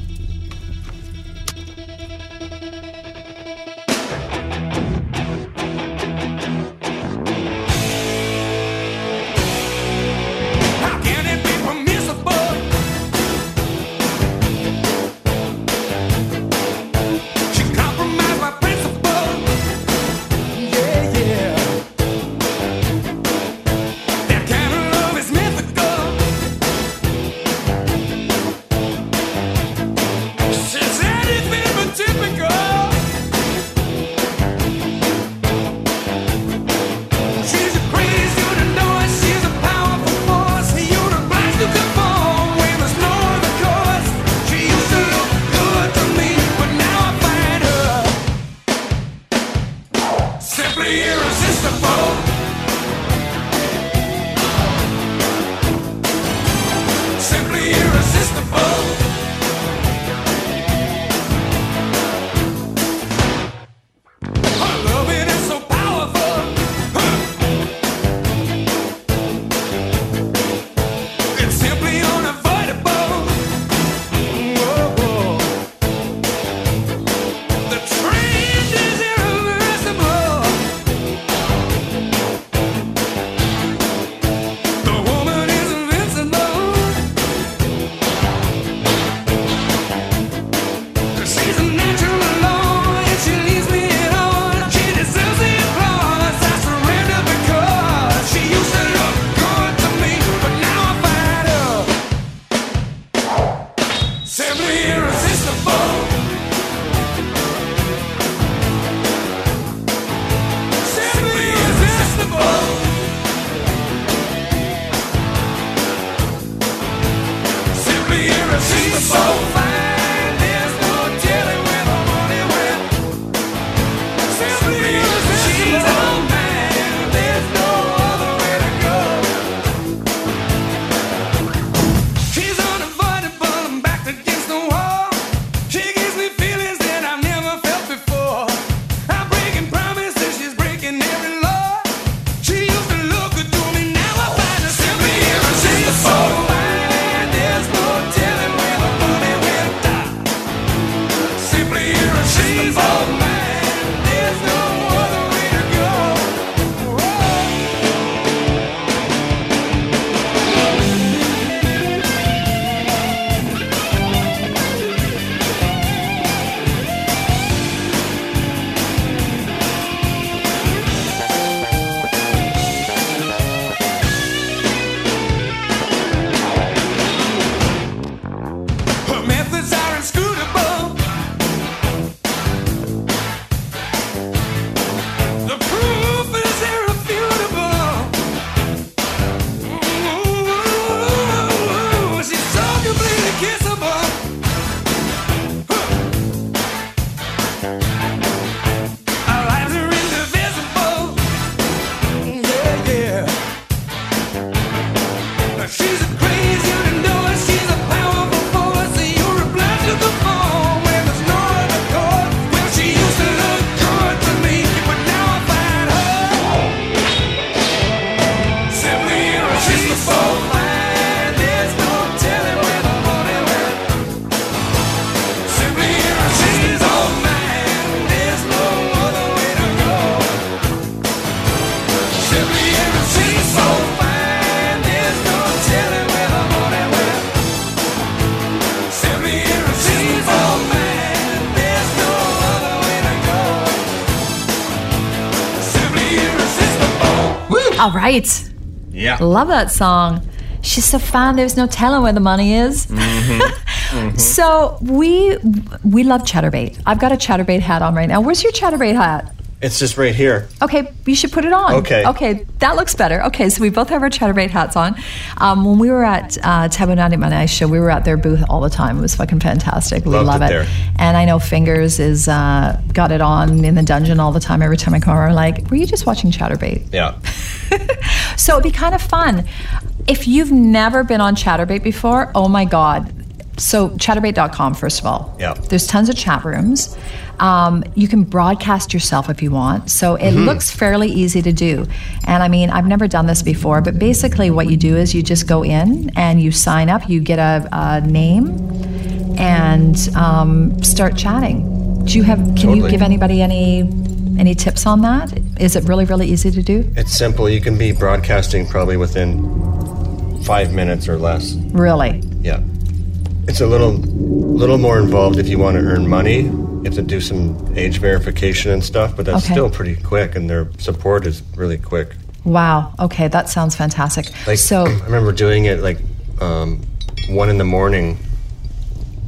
Speaker 8: All
Speaker 2: right.
Speaker 4: Yeah.
Speaker 2: Love that song. She's so fun. There's no telling where the money is. So we we love Chaturbate. I've got a Chaturbate hat on right now. Where's your Chaturbate hat?
Speaker 4: It's just right here.
Speaker 2: Okay, you should put it on.
Speaker 4: Okay.
Speaker 2: Okay, that looks better. Okay, so we both have our Chaturbate hats on. Um, when we were at uh, 90 Money Show, we were at their booth all the time. It was fucking fantastic. We
Speaker 4: Loved
Speaker 2: love
Speaker 4: it
Speaker 2: it.
Speaker 4: there.
Speaker 2: And I know Fingers is uh, got it on in the dungeon all the time. Every time I come over, I'm like, were you just watching Chaturbate?
Speaker 4: Yeah.
Speaker 2: So it'd be kind of fun. If you've never been on Chaturbate before, oh my God. So, chaturbate.com, first of all.
Speaker 4: Yeah.
Speaker 2: There's tons of chat rooms. Um, you can broadcast yourself if you want. So, it
Speaker 4: Mm-hmm.
Speaker 2: looks fairly easy to do. And I mean, I've never done this before, but basically, what you do is you just go in and you sign up, you get a, a name, and um, start chatting. Do you have, can you give anybody any? Any tips on that? Is it really, really easy to do?
Speaker 4: It's simple. You can be broadcasting probably within five minutes or less.
Speaker 2: Really?
Speaker 4: Yeah. It's a little little more involved if you want to earn money. You have to do some age verification and stuff, but that's
Speaker 2: Okay.
Speaker 4: still pretty quick and their support is really quick.
Speaker 2: Wow. Okay, that sounds fantastic.
Speaker 4: Like
Speaker 2: so,
Speaker 4: I remember doing it like um, one in the morning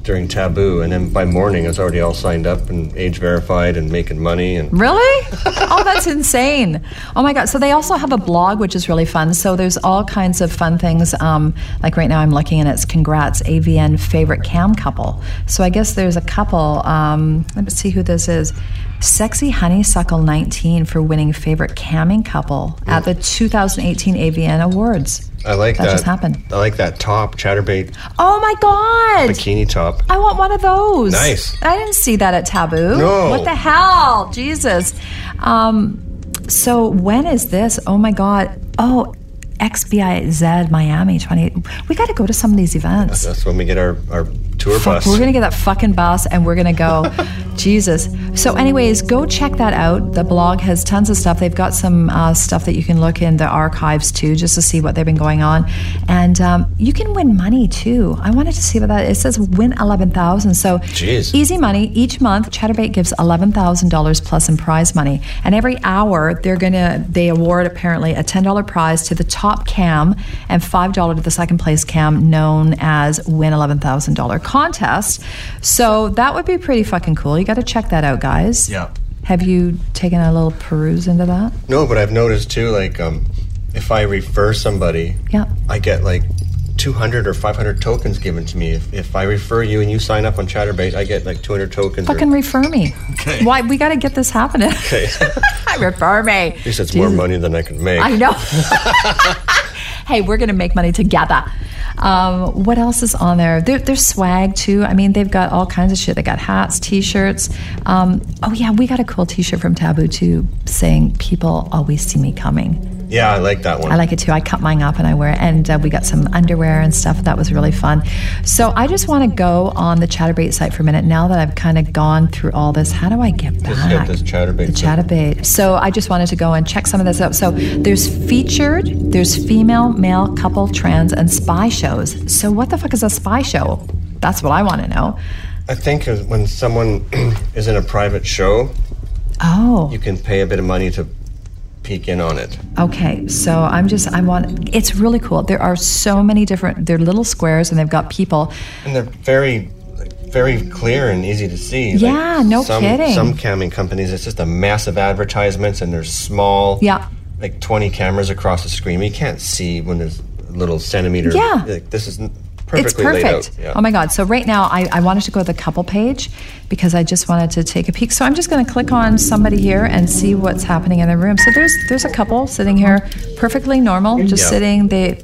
Speaker 4: during taboo and then by morning I was already all signed up and age verified and making money and
Speaker 2: really? oh, that's insane. Oh my God. So, they also have a blog, which is really fun. So, there's all kinds of fun things. Um, like right now, I'm looking and it's congrats AVN favorite cam couple. So, I guess there's a couple. Um, let me see who this is. Sexy Honeysuckle 19 for winning favorite camming couple at the 2018 AVN Awards.
Speaker 4: I like
Speaker 2: That
Speaker 4: that.
Speaker 2: just happened.
Speaker 4: I like that top chaturbate
Speaker 2: Oh my God.
Speaker 4: bikini top.
Speaker 2: I want one of those.
Speaker 4: Nice.
Speaker 2: I didn't see that at Taboo.
Speaker 4: No.
Speaker 2: What the hell? Jesus. Um, so when is this? Oh my God. Oh, XBIZ Miami 28. We got to go to some of these events.
Speaker 4: That's when we get our, our tour
Speaker 2: Fuck,
Speaker 4: bus.
Speaker 2: we're gonna get that fucking bus and we're gonna go. Jesus. So, anyways, go check that out. The blog has tons of stuff. They've got some uh, stuff that you can look in the archives too, just to see what they've been going on. And um, you can win money too. I wanted to see what that. It says win eleven thousand. So,
Speaker 4: Jeez.
Speaker 2: easy money each month. Chaturbate gives eleven thousand dollars plus in prize money, and every hour they're gonna they award apparently a ten dollar prize to the top cam and five dollar to the second place cam, known as win eleven thousand dollar contest. So that would be pretty fucking cool. You got to check that out, guys.
Speaker 4: Yeah.
Speaker 2: Have you taken a little peruse into that?
Speaker 4: No, but I've noticed too, like, um, if I refer somebody,
Speaker 2: Yeah.
Speaker 4: I get like 200 or 500 tokens given to me. If, if I refer you and you sign up on Chaturbate, I get like 200 tokens. or-
Speaker 2: Fucking refer me. Okay. Why we got to get this happening?
Speaker 4: Okay.
Speaker 2: I refer me.
Speaker 4: At least it's more money than I can make.
Speaker 2: I know. hey, we're going to make money together. Um, what else is on there? There's swag too. I mean, they've got all kinds of shit. They got hats, t-shirts. Um, oh yeah, we got a cool t-shirt from Taboo too, saying "People always see me coming."
Speaker 4: Yeah, I like that one.
Speaker 2: I like it too. I cut mine up and I wear it. And uh, we got some underwear and stuff. That was really fun. So I just want to go on the Chaturbate site for a minute. Now that I've kind of gone through all this, how do I get back?
Speaker 4: Just get this Chaturbate
Speaker 2: The. Chaturbate. So I just wanted to go and check some of this out. So there's featured, there's female, male, couple, trans, and spy shows. So what the fuck is a spy show? That's what I want to know.
Speaker 4: I think when someone is in a private show,
Speaker 2: Oh,
Speaker 4: you can pay a bit of money to peek in on it.
Speaker 2: okay. So I'm just, I want, it's really cool. There are so many different, they're little squares and they've got people.
Speaker 4: And they're very, very clear and easy to see. Like,
Speaker 2: Yeah, no
Speaker 4: some,
Speaker 2: kidding.
Speaker 4: Some camming companies, it's just a massive advertisements and they're small.
Speaker 2: Yeah.
Speaker 4: Like 20 cameras across the screen. You can't see when there's little centimeter.
Speaker 2: Yeah.
Speaker 4: Like, this is
Speaker 2: It's perfect.
Speaker 4: Yeah.
Speaker 2: Oh my God. So right now I, I wanted to go to the couple page because I just wanted to take a peek. So I'm just going to click on somebody here and see what's happening in the room. So there's there's a couple sitting here, perfectly normal, just
Speaker 4: Yeah.
Speaker 2: sitting. They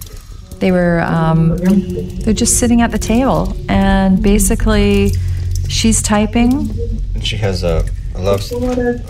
Speaker 2: they were um, they're just sitting at the table and basically she's typing.
Speaker 4: And she has a, I love,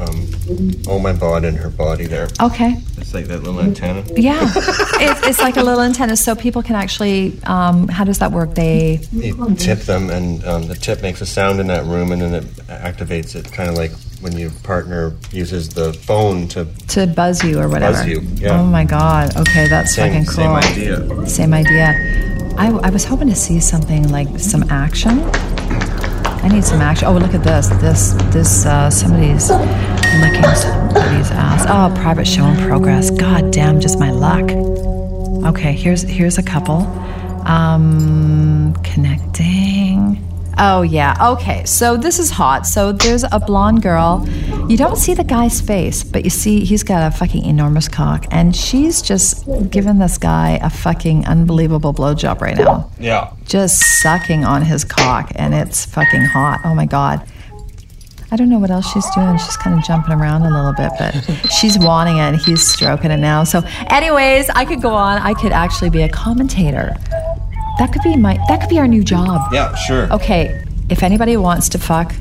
Speaker 4: um, oh my bod and her body there.
Speaker 2: Okay.
Speaker 4: It's like that little antenna.
Speaker 2: Yeah. it's, it's like a little antenna, so people can actually. Um, how does that work? They
Speaker 4: You tip them, and um, the tip makes a sound in that room, and then it activates it, kind of like when your partner uses the phone to.
Speaker 2: to buzz you or whatever.
Speaker 4: Buzz you, yeah.
Speaker 2: Oh my god. Okay, that's
Speaker 4: Same,
Speaker 2: fucking cool.
Speaker 4: same idea.
Speaker 2: Same idea. I, I was hoping to see something like some action. I need some action. Oh, look at this. This, this, uh, somebody's licking somebody's ass. Oh, private show in progress. God damn, just my luck. Okay, here's here's a couple. Um, connecting. Oh yeah. Okay, so this is hot. So there's a blonde girl. You don't see the guy's face, but you see he's got a fucking enormous cock, and she's just giving this guy a fucking unbelievable blowjob right now
Speaker 4: Yeah.
Speaker 2: just sucking on his cock and it's fucking hot. Oh my god. I don't know what else she's doing. She's kind of jumping around a little bit, but she's wanting it and he's stroking it now. So, anyways, I could go on. I could actually be a commentator. That could be my that could be our new job.
Speaker 4: Yeah, sure.
Speaker 2: Okay, if anybody wants to fuck,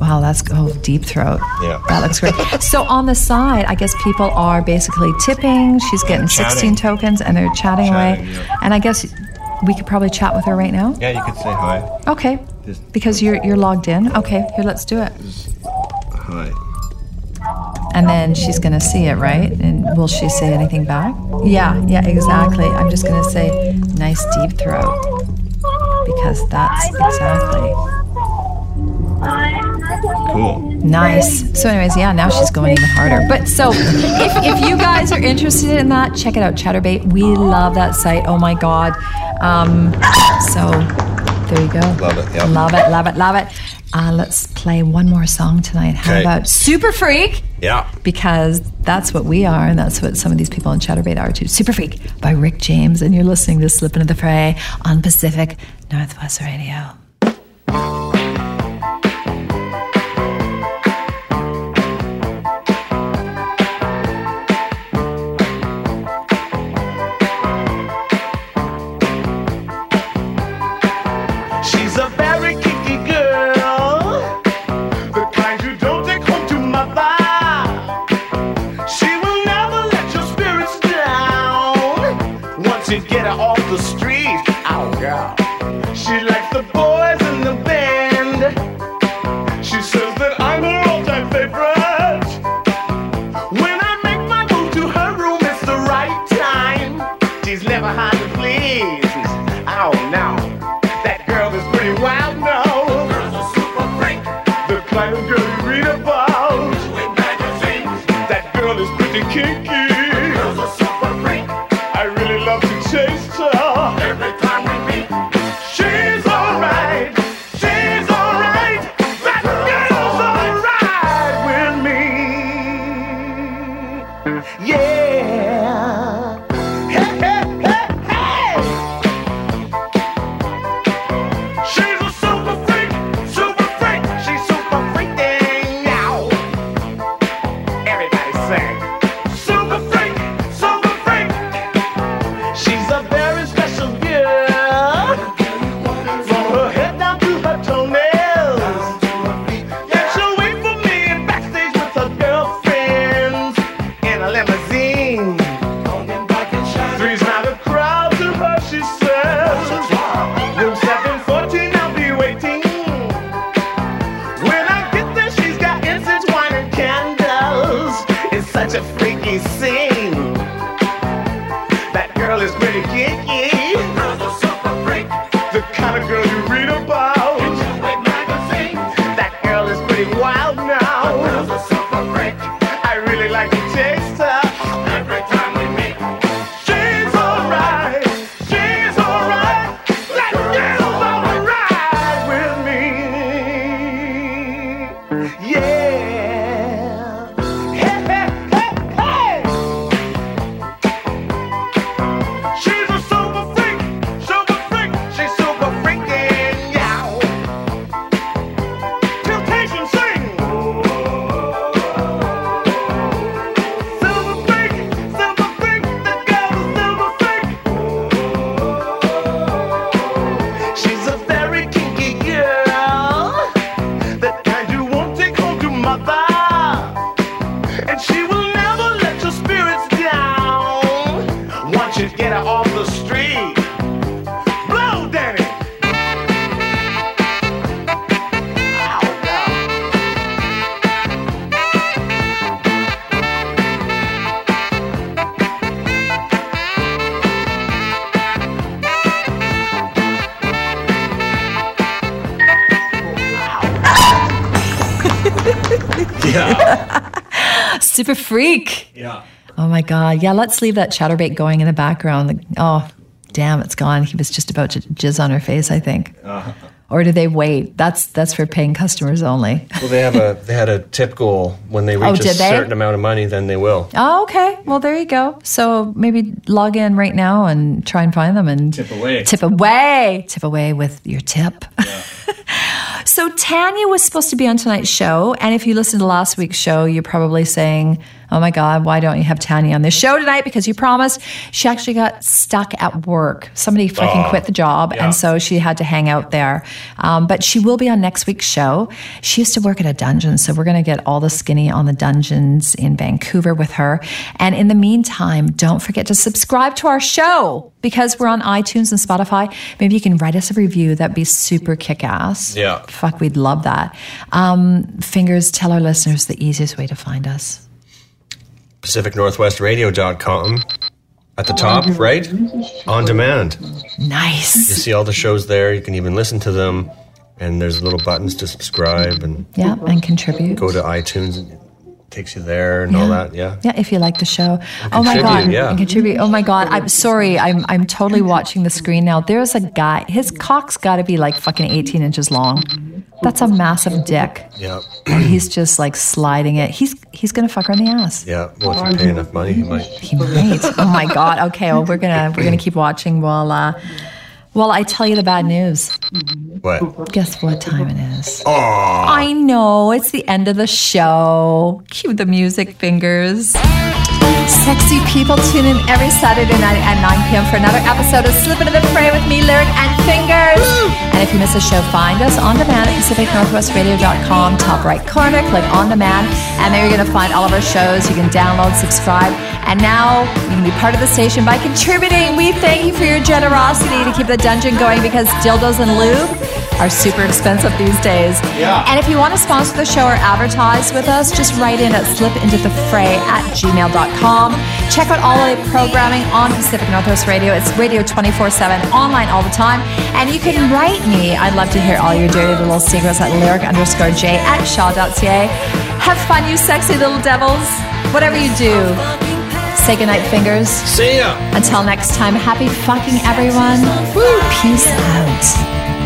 Speaker 2: wow, that's oh deep throat.
Speaker 4: Yeah.
Speaker 2: that looks great. so on the side, I guess people are basically tipping. She's getting
Speaker 4: chatting.
Speaker 2: 16 tokens, and they're chatting,
Speaker 4: Chatting,
Speaker 2: away.
Speaker 4: yeah.
Speaker 2: And I guess we could probably chat with her right now.
Speaker 4: Yeah, you could say hi.
Speaker 2: Okay,
Speaker 4: Just-
Speaker 2: because you're you're logged in. Okay, here, let's do it.
Speaker 4: Hi.
Speaker 2: And then she's gonna see it, right? And will she say anything back? Yeah, yeah, exactly. I'm just gonna say nice deep throat because that's exactly.
Speaker 4: Cool.
Speaker 2: Nice. So, anyways, yeah, now she's going even harder. But so, if, if you guys are interested in that, check it out, Chaturbate. We love that site. Oh my God. Um, so, there you go.
Speaker 4: Love it, yeah.
Speaker 2: Love it, love it, love it. Uh, let's play one more song tonight. How
Speaker 4: Okay.
Speaker 2: about Super Freak?
Speaker 4: Yeah.
Speaker 2: Because that's what we are, and that's what some of these people in Chaturbate are too. Super Freak by Rick James, and you're listening to Slip Into the Fray on Pacific Northwest Radio.
Speaker 9: Freak. yeah.
Speaker 2: Oh my God. Yeah, let's leave that chaturbate going in the background. Oh, damn, it's gone. He was just about to jizz on her face, I think.
Speaker 4: Uh-huh.
Speaker 2: Or do they wait? That's that's for paying customers only.
Speaker 4: Well, they have a they had a tip goal. When they
Speaker 2: Oh,
Speaker 4: reach a
Speaker 2: they?
Speaker 4: certain amount of money, then they will.
Speaker 2: Oh, okay. Well, there you go. So maybe log in right now and try and find them and
Speaker 4: Tip away.
Speaker 2: Tip away. Tip away with your tip. Yeah. so Tanya was supposed to be on tonight's show, and if you listened to last week's show, you're probably saying, "Oh my God, why don't you have Tanya on this show tonight?" Because you promised. She actually got stuck at work. Somebody fucking
Speaker 4: Oh,
Speaker 2: quit the job,
Speaker 4: yeah.
Speaker 2: and so she had to hang out there. Um, but she will be on next week's show. She used to work at a dungeon, so we're going to get all the skinny on the dungeons in Vancouver with her. And in the meantime, don't forget to subscribe to our show because we're on iTunes and Spotify. Maybe you can write us a review. That'd be super kick ass.
Speaker 4: Yeah.
Speaker 2: Fuck, we'd love that. Um, fingers, tell our listeners the easiest way to find us.
Speaker 4: PacificNorthwestRadio.com. At the top, mm-hmm. right? On demand.
Speaker 2: Nice.
Speaker 4: You see all the shows there. You can even listen to them. And there's little buttons to subscribe and
Speaker 2: Yeah, and contribute.
Speaker 4: go to iTunes takes you there and all that. Yeah.
Speaker 2: Yeah, if you like the show. Oh my god,
Speaker 4: yeah.
Speaker 2: contribute. Oh my god, I'm sorry. I'm I'm totally watching the screen now. There's a guy. His cock's got to be like fucking 18 inches long. That's a massive dick,
Speaker 4: Yeah.
Speaker 2: and he's just like sliding it. He's he's gonna fuck her in the ass.
Speaker 4: Yeah. Well, if you pay enough money, he might.
Speaker 2: He might. Oh my god. Okay. Well, we're gonna we're gonna keep watching while uh, while I tell you the bad news.
Speaker 4: What?
Speaker 2: Guess what time it is?
Speaker 4: Oh.
Speaker 2: I know it's the end of the show. Cue the music fingers. Sexy people tune in every Saturday night at 9 p.m. for another episode of Slip Into the Fray with me, Lyric and Fingers. And if you miss a show, find us on demand at PacificNorthwestRadio.com, top right corner, click on demand, and there you're going to find all of our shows. You can download, subscribe, and now you can be part of the station by contributing. We thank you for your generosity to keep the dungeon going because dildos and lube are super expensive these days.
Speaker 4: Yeah.
Speaker 2: And if you want to sponsor the show or advertise with us, just write in at slipintothefray at gmail.com. Check out all the programming on Pacific Northwest Radio. It's radio 24 7, online all the time. And you can write me. I'd love to hear all your dirty little secrets at lyric underscore j at shaw.ca. Have fun, you sexy little devils. Whatever you do, say goodnight, fingers.
Speaker 4: See ya.
Speaker 2: Until next time, happy fucking everyone. Woo, peace out.